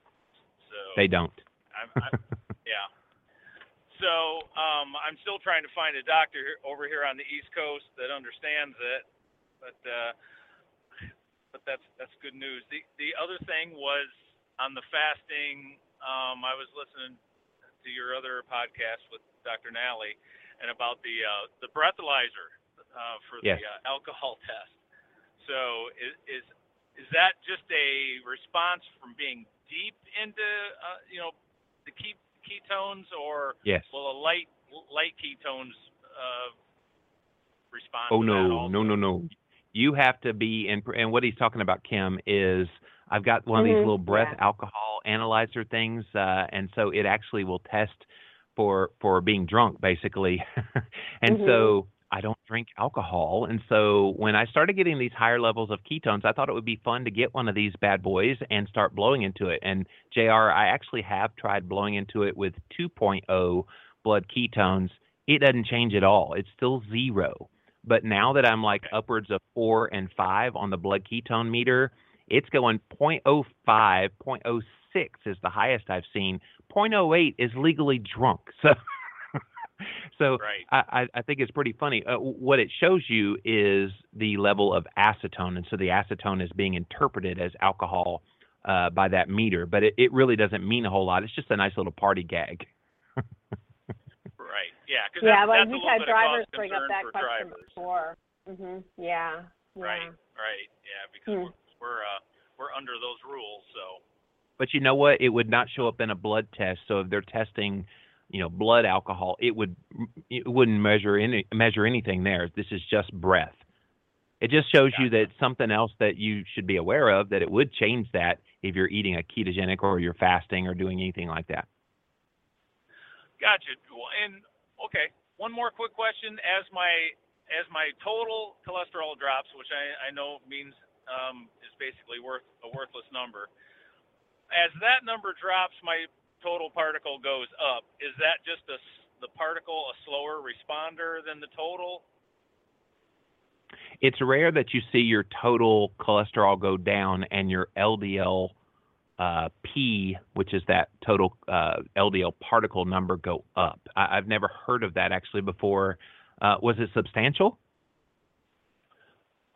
So they don't. I'm, I'm, <laughs> yeah. So um, I'm still trying to find a doctor over here on the East Coast that understands it but uh, but that's that's good news. The the other thing was on the fasting. Um, I was listening to your other podcast with Dr. Nally, and about the uh, the breathalyzer uh, for yes. the uh, alcohol <laughs> test. So is, is is that just a response from being deep into uh, you know the key, ketones, or yes. will a light light ketones uh, respond? Oh no, no, no, no you have to be in and what he's talking about kim is i've got one of mm-hmm. these little breath yeah. alcohol analyzer things uh, and so it actually will test for for being drunk basically. <laughs> And mm-hmm. so i don't drink alcohol. And so when i started getting these higher levels of ketones i thought it would be fun to get one of these bad boys and start blowing into it. And jr i actually have tried blowing into it with 2.0 blood ketones. It doesn't change at all. It's still zero. But now that I'm like upwards of four and five on the blood ketone meter, it's going 0.05, 0.06 is the highest I've seen. 0.08 is legally drunk. <laughs> So so Right. I, I- I think it's pretty funny. Uh, what it shows you is the level of acetone, and so the acetone is being interpreted as alcohol uh, by that meter, but it, it really doesn't mean a whole lot. It's just a nice little party gag. Right. Yeah. Because Yeah, that's, well, that's a you've had drivers bring up that question drivers. before. Mhm. Yeah. yeah. Right. Right. Yeah. Because Hmm. we're we're uh we're under those rules. So. But you know what? It would not show up in a blood test. So if they're testing, you know, blood alcohol, it would it wouldn't measure any measure anything there. This is just breath. It just shows you that something else that you should be aware of. That it would change that if you're eating a ketogenic or you're fasting or doing anything like that. Gotcha. And okay, one more quick question. As my as my total cholesterol drops, which I, I know means um, is basically worth a worthless number. As that number drops, my total particle goes up. Is that just a the particle a slower responder than the total? It's rare that you see your total cholesterol go down and your LDL uh, P, which is that total uh, LDL particle number, go up. I, I've never heard of that actually before. Uh, was it substantial?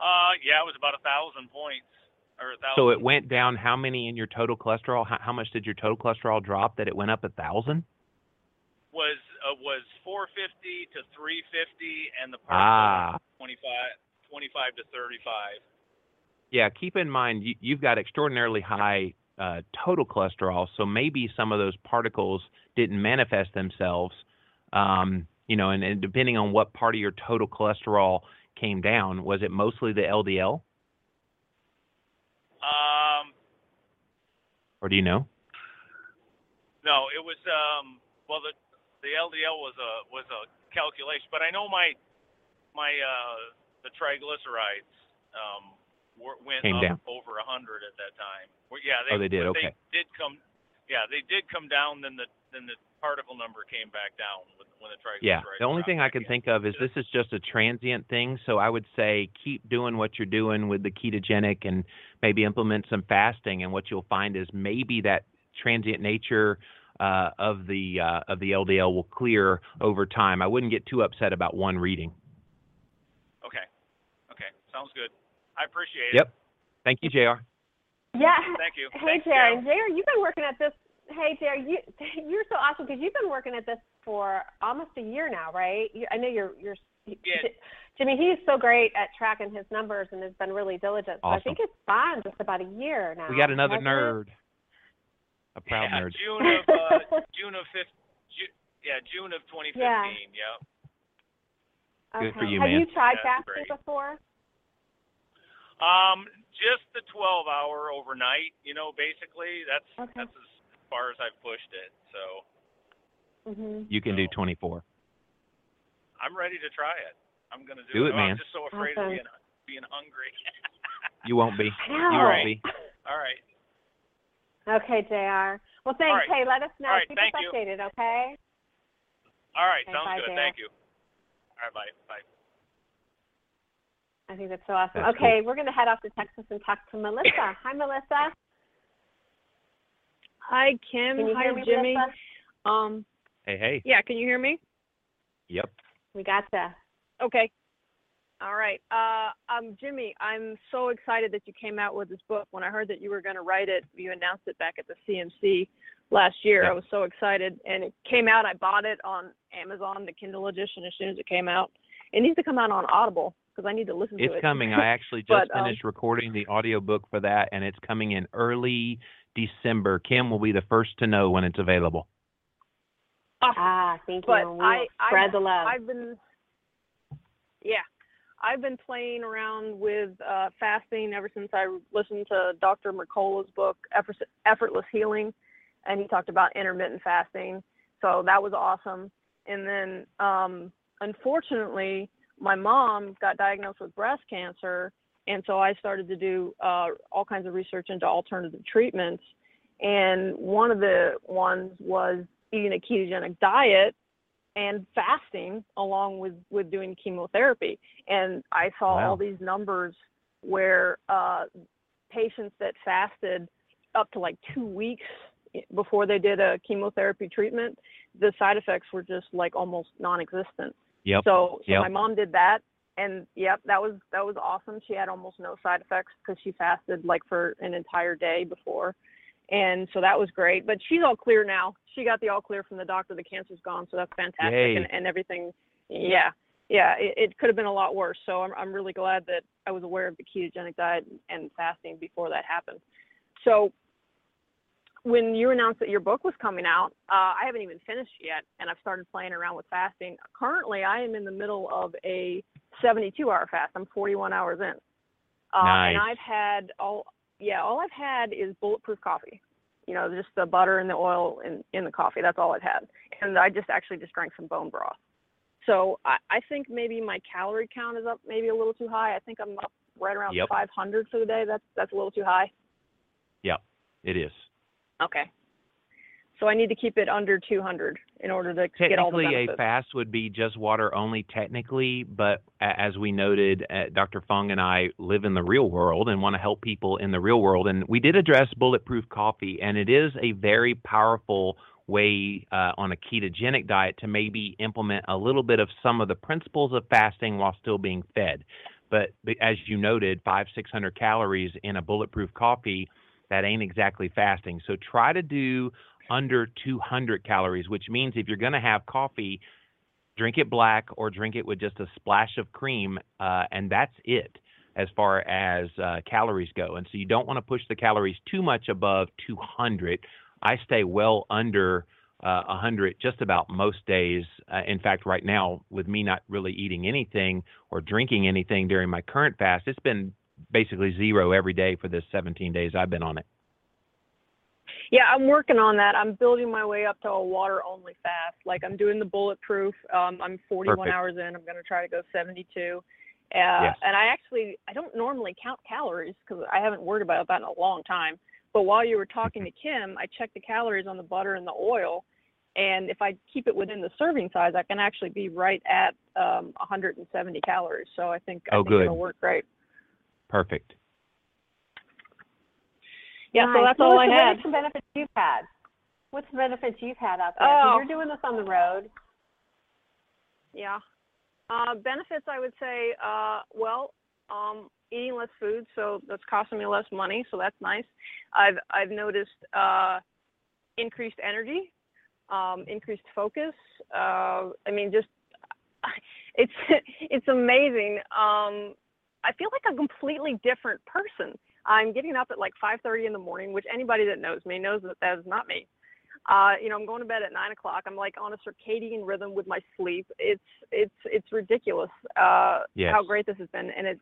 Uh, yeah, it was about a thousand points or a thousand. So it went down how many in your total cholesterol? How, how much did your total cholesterol drop that it went up a thousand? was uh, was 450 to 350, and the Ah, 25 25 to 35. yeah. Keep in mind you, you've got extraordinarily high uh, total cholesterol, so maybe some of those particles didn't manifest themselves. Um, you know, and, and depending on what part of your total cholesterol came down, was it mostly the LDL, Um, or do you know? no, it was um. Well, the the LDL was a was a calculation, but I know my my uh the triglycerides um were, went Came up down. over a hundred at that time. Well, yeah, they Oh, they did, okay. They did come. Yeah, they did come down. Then the then the particle number came back down when, when the triglycerides. Yeah. The only thing I can think of is this is just a transient thing. So I would say keep doing what you're doing with the ketogenic and maybe implement some fasting. And what you'll find is maybe that transient nature uh, of the uh, of the LDL will clear over time. I wouldn't get too upset about one reading. Okay. Okay. Sounds good. I appreciate it. Yep. Thank you, Jr. Yeah. Thank you. Hey, Thanks, Jerry. Carol. And Jerry, you've been working at this. Hey, Jerry, you <laughs> you're so awesome because you've been working at this for almost a year now, right? You, I know you're you're. Yeah. <laughs> Jimmy, he's so great at tracking his numbers and has been really diligent. So I think it's been just about a year now. We got another hasn't it? nerd, a proud yeah, nerd. June of uh, <laughs> June of fifth. Ju- yeah, June of 2015. Yeah. Yep. Good for Okay. you, Have man. you tried That's fasting great. before? Um, just the 12 hour overnight. You know, basically that's Okay. that's as far as I've pushed it. So Mhm. You can do 24. I'm ready to try it. I'm gonna do, Do it, Oh, man. I'm just so afraid Awesome. of being being hungry. <laughs> You won't be. I You won't be. All right. Okay, Jr. Well, thanks. right. Hey, let us know. All right, Keep thank us you. updated, okay? All right. Okay, Sounds bye, good. Dan. Thank you. All right. Bye. Bye. I think that's so awesome. That's okay, we're going to head off to Texas and talk to Melissa. <coughs> Hi, Melissa. Hi, Kim. Can you Hi, hear me, Jimmy. Melissa? Um, Hey, hey. yeah, can you hear me? Yep. We got gotcha. Okay. All right. Uh, um, Jimmy, I'm so excited that you came out with this book. When I heard that you were going to write it, you announced it back at the CMC last year. Yeah. I was so excited, and it came out. I bought it on Amazon, the Kindle edition, as soon as it came out. It needs to come out on Audible because I need to listen to it. It's coming. I actually <laughs> just But, um, finished recording the audiobook for that, and it's coming in early December. Kim will be the first to know when it's available. Awesome. Ah, thank you. But I- will I- spread the love. I've been, yeah, I've been playing around with uh, fasting ever since I listened to Dr. Mercola's book, Effortless Healing, and he talked about intermittent fasting. So that was awesome. And then, um, unfortunately, my mom got diagnosed with breast cancer, and so I started to do uh, all kinds of research into alternative treatments. And one of the ones was eating a ketogenic diet and fasting along with with doing chemotherapy and i saw Wow. all these numbers where uh patients that fasted up to like two weeks before they did a chemotherapy treatment, the side effects were just like almost non-existent. Yep. So, so Yep. my mom did that, and yep, that was that was awesome. She had almost no side effects because she fasted like for an entire day before, and so that was great. But she's all clear now. She got the all clear from the doctor. The cancer's gone, so that's fantastic, and, and everything. Yeah, yeah, it, it could have been a lot worse. So I'm I'm really glad that I was aware of the ketogenic diet and fasting before that happened. So when you announced that your book was coming out, uh, I haven't even finished yet, and I've started playing around with fasting. Currently, I am in the middle of a 72-hour fast. I'm 41 hours in, uh, Nice. and I've had all yeah, all I've had is bulletproof coffee. You know, just the butter and the oil in in the coffee. That's all I've had, and I just actually just drank some bone broth. So I, I think maybe my calorie count is up maybe a little too high. I think I'm up right around Yep. 500 for the day. That's that's a little too high. Yeah, it is. Okay. So I need to keep it under 200 in order to get all the Technically, a fast would be just water only, technically, but as we noted, uh, Dr. Fung and I live in the real world and want to help people in the real world. And we did address bulletproof coffee, and it is a very powerful way uh, on a ketogenic diet to maybe implement a little bit of some of the principles of fasting while still being fed. But, but as you noted, five, 600 calories in a bulletproof coffee, that ain't exactly fasting. So try to do under 200 calories, which means if you're going to have coffee, drink it black or drink it with just a splash of cream, uh, and that's it as far as uh, calories go. And so you don't want to push the calories too much above 200. I stay well under uh, 100 just about most days. Uh, in fact, right now, with me not really eating anything or drinking anything during my current fast, it's been basically zero every day for the 17 days I've been on it. Yeah, I'm working on that. I'm building my way up to a water only fast. Like I'm doing the bulletproof. Um, I'm 41 Perfect. hours in. I'm going to try to go 72. Uh, Yes. And I actually I don't normally count calories because I haven't worried about that in a long time. But while you were talking to Kim, I checked the calories on the butter and the oil, and if I keep it within the serving size, I can actually be right at um, 170 calories. So I think I Oh, think good. it'll work great. Perfect. Yeah, so Nice. that's all I had. What are some benefits you've had? What's the benefits you've had out there? Oh. You're doing this on the road. Yeah. Uh, benefits, I would say, uh, well, um, eating less food, so that's costing me less money, so that's nice. I've I've noticed uh, increased energy, um, increased focus. Uh, I mean, just <laughs> it's <laughs> it's amazing. Um, I feel like a completely different person. I'm getting up at like 5:30 in the morning, which anybody that knows me knows that that is not me. Uh, you know, I'm going to bed at nine o'clock. I'm like on a circadian rhythm with my sleep. It's it's it's ridiculous uh, Yes. how great this has been, and it's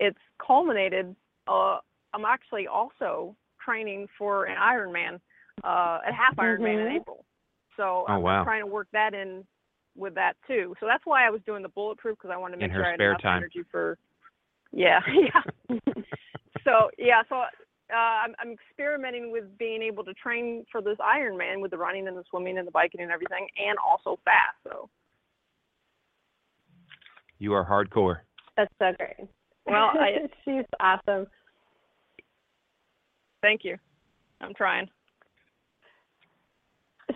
it's culminated. Uh, I'm actually also training for an Ironman, uh, a half Ironman in Mhm. April. So Oh, I'm, wow. Trying to work that in with that too. So that's why I was doing the bulletproof because I wanted to In make her sure I had spare enough time. energy for. Yeah, <laughs> yeah. So yeah, so uh, I'm, I'm experimenting with being able to train for this Ironman with the running and the swimming and the biking and everything, and also fast. So You are hardcore. That's so great. Well, I- <laughs> she's awesome. thank you. I'm trying.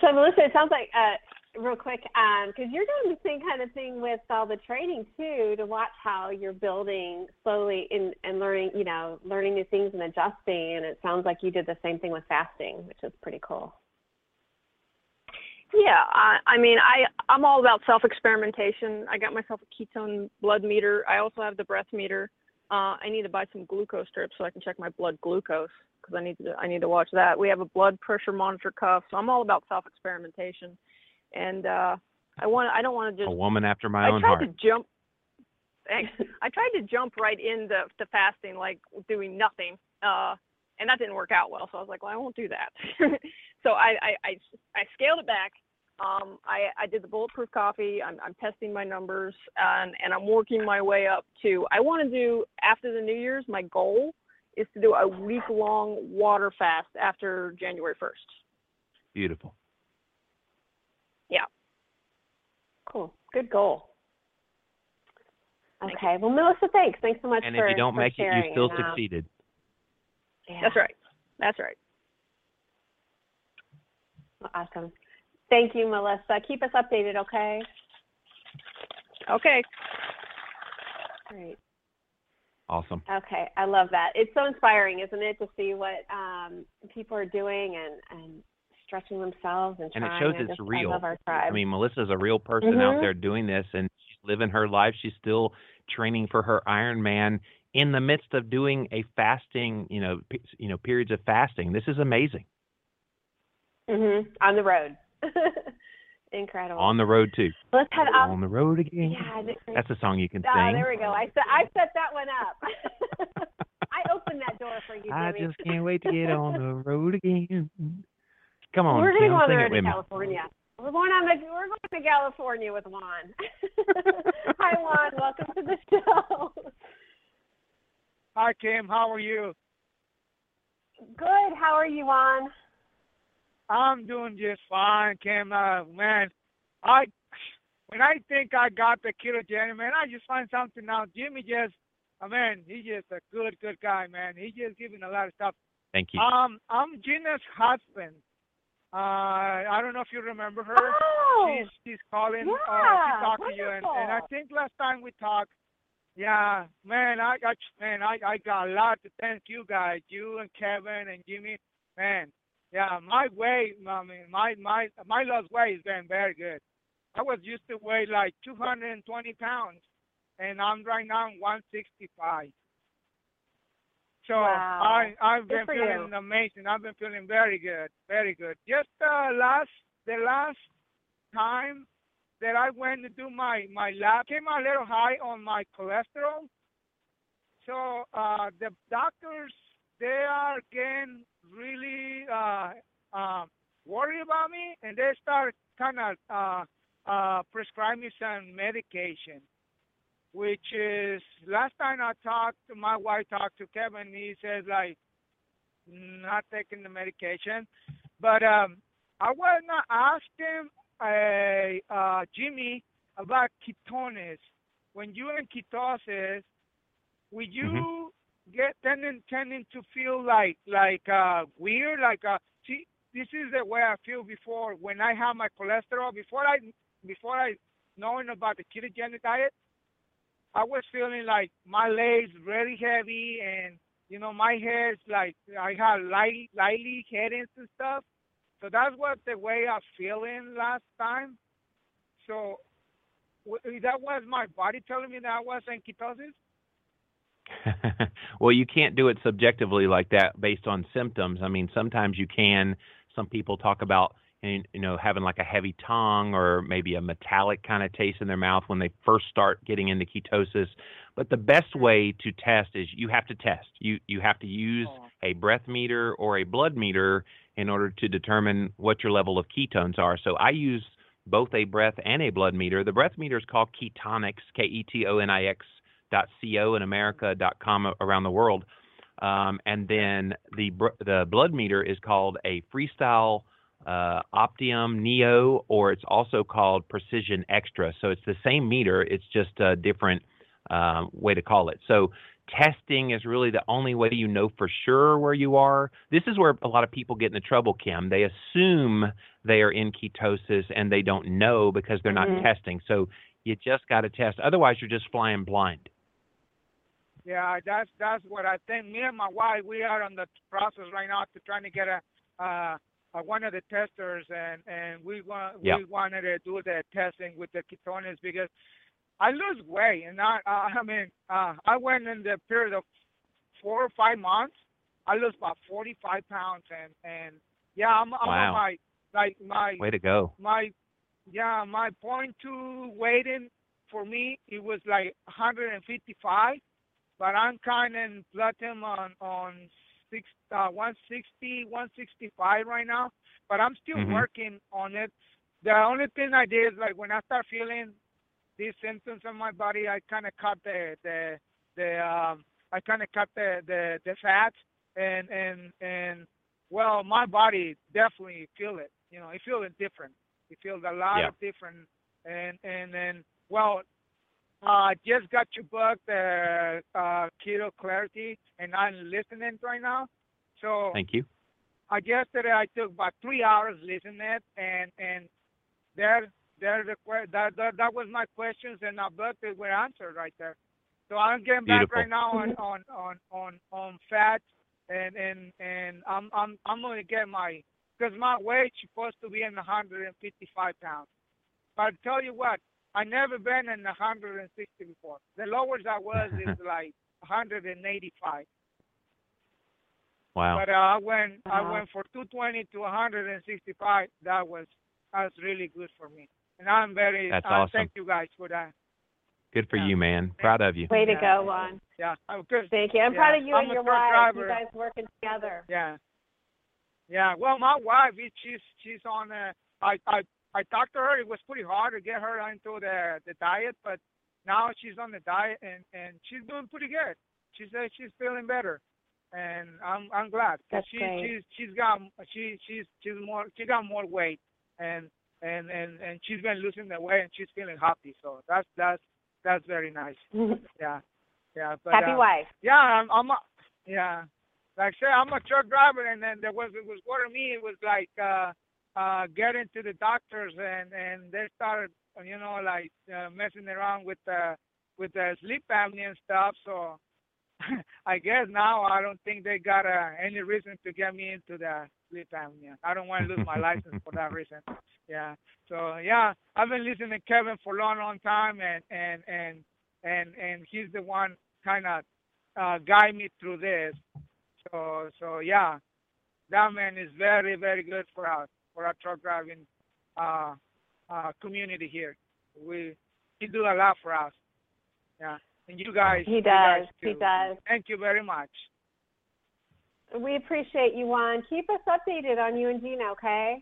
So Melissa, it sounds like uh, real quick, because you're doing the same kind of thing with all the training too, to watch how you're building slowly in, and learning, you know, learning new things and adjusting. And it sounds like you did the same thing with fasting, which is pretty cool. Yeah, I, I mean, I I'm all about self experimentation. I got myself a ketone blood meter. I also have the breath meter. Uh, I need to buy some glucose strips so I can check my blood glucose because I need to I need to watch that. We have a blood pressure monitor cuff, so I'm all about self experimentation. And uh, I want I don't want to just A woman after my I own tried heart. to jump. <laughs> I tried to jump right into to fasting, like doing nothing, uh, and that didn't work out well. So I was like, well, I won't do that. <laughs> so I, I, I, I scaled it back. Um, I, I did the bulletproof coffee. I'm, I'm testing my numbers, and, and I'm working my way up to. I want to do after the New Year's. My goal is to do a week long water fast after January 1st. Beautiful. Cool. Good goal. Okay. Well, Melissa, thanks. Thanks so much And for And if you don't for make it, you still And, um, succeeded. yeah. That's right. That's right. Awesome. Thank you, Melissa. Keep us updated, okay? Okay. Great. Awesome. Okay, I love that. It's so inspiring, isn't it, to see what um, people are doing and, and stretching themselves and And it trying. shows I it's just- real. I love our tribe. I mean, Melissa's a real person out Mhm. there doing this, and she's living her life. She's still training for her Ironman in the midst of doing a fasting, you know, p- you know, periods of fasting. This is amazing. hmm On the road. <laughs> Incredible. On the road too. Let's head up. On the road again. Yeah, That's a song you can oh, sing. there we go. I set I set that one up. <laughs> I opened that door for you, <laughs> I just can't wait to get on the road again. Come on, we're gonna Kim, go on the road to. California. We're going on the we're going to California with Juan. <laughs> Hi Juan, welcome to the show. Hi, Kim. How are you? Good. How are you, Juan? I'm doing just fine, Kim. Uh, man, I when I think I got the ketogenic, man, I just find something now. Jimmy just, uh, man, he's just a good, good guy, man. He just giving a lot of stuff. Thank you. Um, I'm Gina's husband. Uh, I don't know if you remember her. Oh, She's she's calling. uh, yeah, she talked to you, and, and I think last time we talked, yeah, man, I got man, I I got a lot to thank you guys, you and Kevin and Jimmy, man. Yeah, my weight, I mean, my my my lost weight has been very good. I was used to weigh like 220 pounds, and I'm right now 165. So Wow. I I've Good been feeling you. amazing. I've been feeling very good, very good. Just uh, last the last time that I went to do my my lab came a little high on my cholesterol. So uh, the doctors they are getting really uh, uh, worried about me, and they start kind of uh, uh, prescribe me some medication, which is last time I talked to my wife talked to Kevin, he says like not taking the medication, but um, I was not asking uh, uh, Jimmy about ketones. When you in ketosis, will you get tending tending to feel like like uh, weird? Like uh, see, this is the way I feel before when I have my cholesterol. Before I before I knowing about the ketogenic diet, I was feeling like my legs really heavy and you know my head's like I had light lightly headaches and stuff. So that's what the way I was feeling last time. So that was my body telling me that I was in ketosis. <laughs> well, you can't do it subjectively like that based on symptoms. I mean, sometimes you can. Some people talk about you know having like a heavy tongue or maybe a metallic kind of taste in their mouth when they first start getting into ketosis. But the best way to test is you have to test. You you have to use Oh. a breath meter or a blood meter in order to determine what your level of ketones are. So I use both a breath and a blood meter. The breath meter is called Ketonix, K E T O N I X dot co in America dot com around the world. Um, and then the br- the blood meter is called a Freestyle uh, Optium Neo, or it's also called Precision Xtra. So it's the same meter, it's just a different um, way to call it. So testing is really the only way you know for sure where you are. This is where a lot of people get into trouble, Kim. They assume they are in ketosis and they don't know because they're not testing. So you just got to test. Otherwise, you're just flying blind. Yeah, that's that's what I think. Me and my wife, we are on the process right now to trying to get a uh, uh, one of the testers, and and we want Yeah. we wanted to do the testing with the ketones because I lose weight, and I I mean uh, I went in the period of four or five months. I lost about forty five pounds, and and yeah, I'm, I'm Wow. on my like my Way to go. my yeah my point two weighting for me it was like 155 but i'm kind of platinum on on six uh 160 165 right now but i'm still Mhm. working on it the only thing i did is like when i start feeling these symptoms on my body i kind of cut the the the um i kind of cut the the the fat and and and well my body definitely feel it you know it feels different it feels a lot Yeah. of different and and then well uh just got your book the uh keto clarity and i'm listening right now so Thank you. uh, yesterday I took about three hours listening it, and and there there the that, that that was my questions and my book that were answered right there. So I'm getting back right now on on on on on fat, and and and I'm I'm I'm gonna get my because my weight supposed to be in 155 pounds. But I tell you what, I never been in 160 before. The lowest I was is <laughs> like 185. Wow. But uh, I went I went for 220 to 165. That was that was really good for me, and I'm very. That's uh, awesome. Thank you guys for that. Good for yeah. you, man. Proud of you. Way to Yeah. go, Juan. Yeah, I'm good. Thank you. I'm Yeah. proud of you I'm and your wife. driver. You guys working together. Yeah, yeah. Well, my wife, she's she's on. Uh, I I I talked to her. It was pretty hard to get her into the the diet, but now she's on the diet and and she's doing pretty good. She says she's feeling better, and I'm I'm glad. That's she great. she's she's got she she's she's more she got more weight and and and and she's been losing the weight and she's feeling happy. So that's that's that's very nice. <laughs> Yeah, yeah. But, Happy uh, wife. yeah, I'm, I'm a, yeah. Like I said, I'm a truck driver, and then there was it was bothering me. It was like uh, uh, getting to the doctors, and and they started, you know, like uh, messing around with the with the sleep apnea and stuff. So <laughs> I guess now I don't think they got uh, any reason to get me into the sleep apnea. I don't want to lose my <laughs> license for that reason. Yeah. So yeah, I've been listening to Kevin for a long, long time, and and and and and he's the one kind of uh, guide me through this. So so yeah, that man is very very good for us for our truck driving uh, uh, community here. We he do a lot for us. Yeah, and you guys. He you guys does. He does. Thank you very much. We appreciate you, Juan. Keep us updated on you and Gina, okay?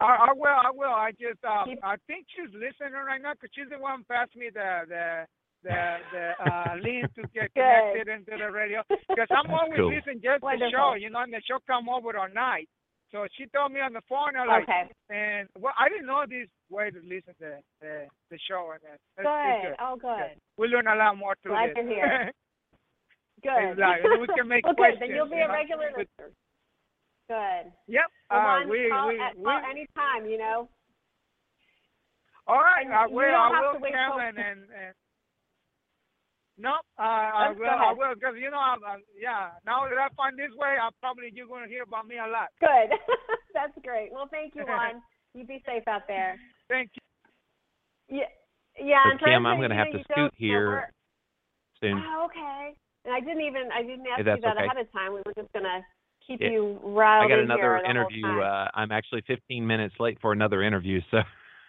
I, I will. I will. I just. Uh, Keep- I think she's listening right now because she's the one passed me the the the the uh, <laughs> link to get connected into the radio. Because I'm always Cool. listening just the show, you know, and the show come over all night. So she told me on the phone, I'm like, Okay. and well, I didn't know this way to listen to the the show, and that. It's Good. Oh, good. We learn a lot more through Glad this. to hear. <laughs> Good. And we can make <laughs> well, good. Then you'll be a regular With- listener. Good. yep. Well, uh, Juan, we call, we at, we. call anytime, you know. All right, And I you will. I have will, to wait Kevin, till- and, and no, uh, I will. I will, because you know, I'm, uh, yeah. Now that I find this way, I'm probably you're going to hear about me a lot. Good. <laughs> That's great. Well, thank you, Juan. <laughs> You be safe out there. Thank you. Yeah. Yeah. So, and for Kim, I'm gonna have to you scoot here know Soon. Oh, okay. And I didn't even I didn't ask Hey, you that okay. ahead of time. We were just gonna keep Yeah. you riled I got another interview. Uh, I'm actually 15 minutes late for another interview, so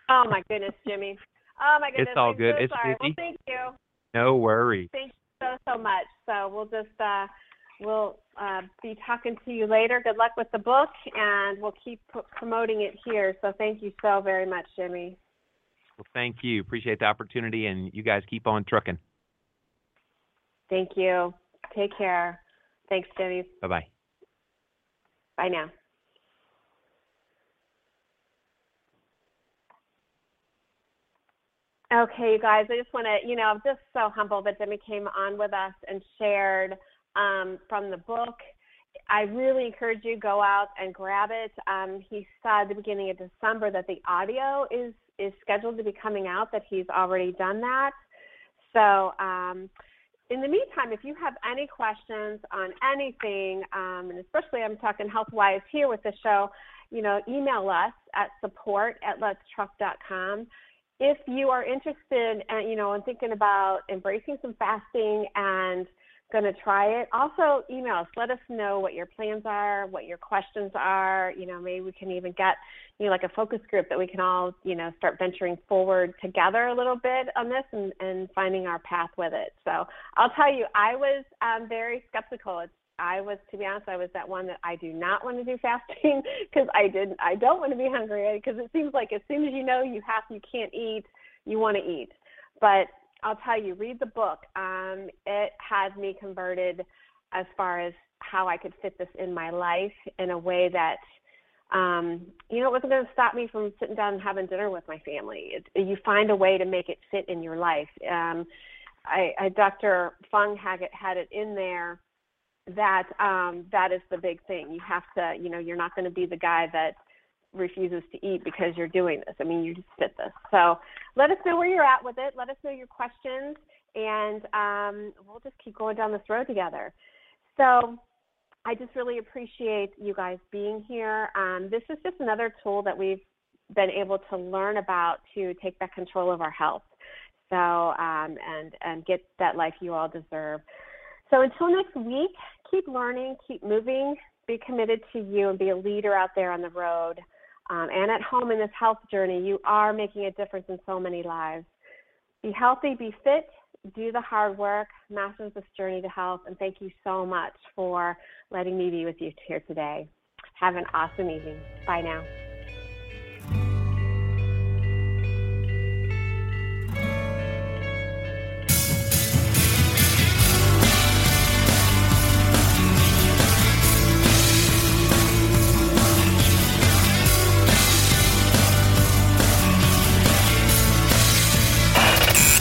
oh my goodness, Jimmy. Oh my <laughs> goodness. It's all I'm good. So It's sorry. Well, thank you. No worries. Thank you so so much. So we'll just uh we'll uh be talking to you later. Good luck with the book and we'll keep p- promoting it here. So thank you so very much, Jimmy. Well, thank you. Appreciate the opportunity, and you guys keep on trucking. Thank you. Take care. Thanks, Jimmy. Bye bye. Bye now. Okay, you guys, I just want to, you know, I'm just so humbled that Jimmy came on with us and shared um, from the book. I really encourage you go out and grab it. Um, he said at the beginning of December that the audio is is scheduled to be coming out. That he's already done that. So, um, in the meantime, if you have any questions on anything, um, and especially I'm talking health wise here with the show, you know, email us at support at letstruck.com. If you are interested, uh, you know, in thinking about embracing some fasting and going to try it, also email us. Let us know what your plans are, what your questions are. You know, maybe we can even get, you know, like a focus group that we can all, you know, start venturing forward together a little bit on this and, and finding our path with it. So I'll tell you, I was um, very skeptical. It's, I was, to be honest, I was that one that I do not want to do fasting <laughs> because I didn't, I don't want to be hungry because it seems like as soon as you know you have, you can't eat, you want to eat. But I'll tell you, read the book. Um, it had me converted as far as how I could fit this in my life in a way that, um, you know, it wasn't going to stop me from sitting down and having dinner with my family. It, you find a way to make it fit in your life. Um, I, I Dr. Fung had it, had it in there that um, that is the big thing. You have to, you know, you're not going to be the guy that refuses to eat because you're doing this. I mean, you just fit this. So let us know where you're at with it. Let us know your questions, and um, we'll just keep going down this road together. So I just really appreciate you guys being here. Um, this is just another tool that we've been able to learn about to take back control of our health. So um, and and get that life you all deserve. So until next week, keep learning, keep moving, be committed to you, and be a leader out there on the road um, and at home in this health journey. You are making a difference in so many lives. Be healthy, be fit, do the hard work, master this journey to health, and thank you so much for letting me be with you here today. Have an awesome evening. Bye now.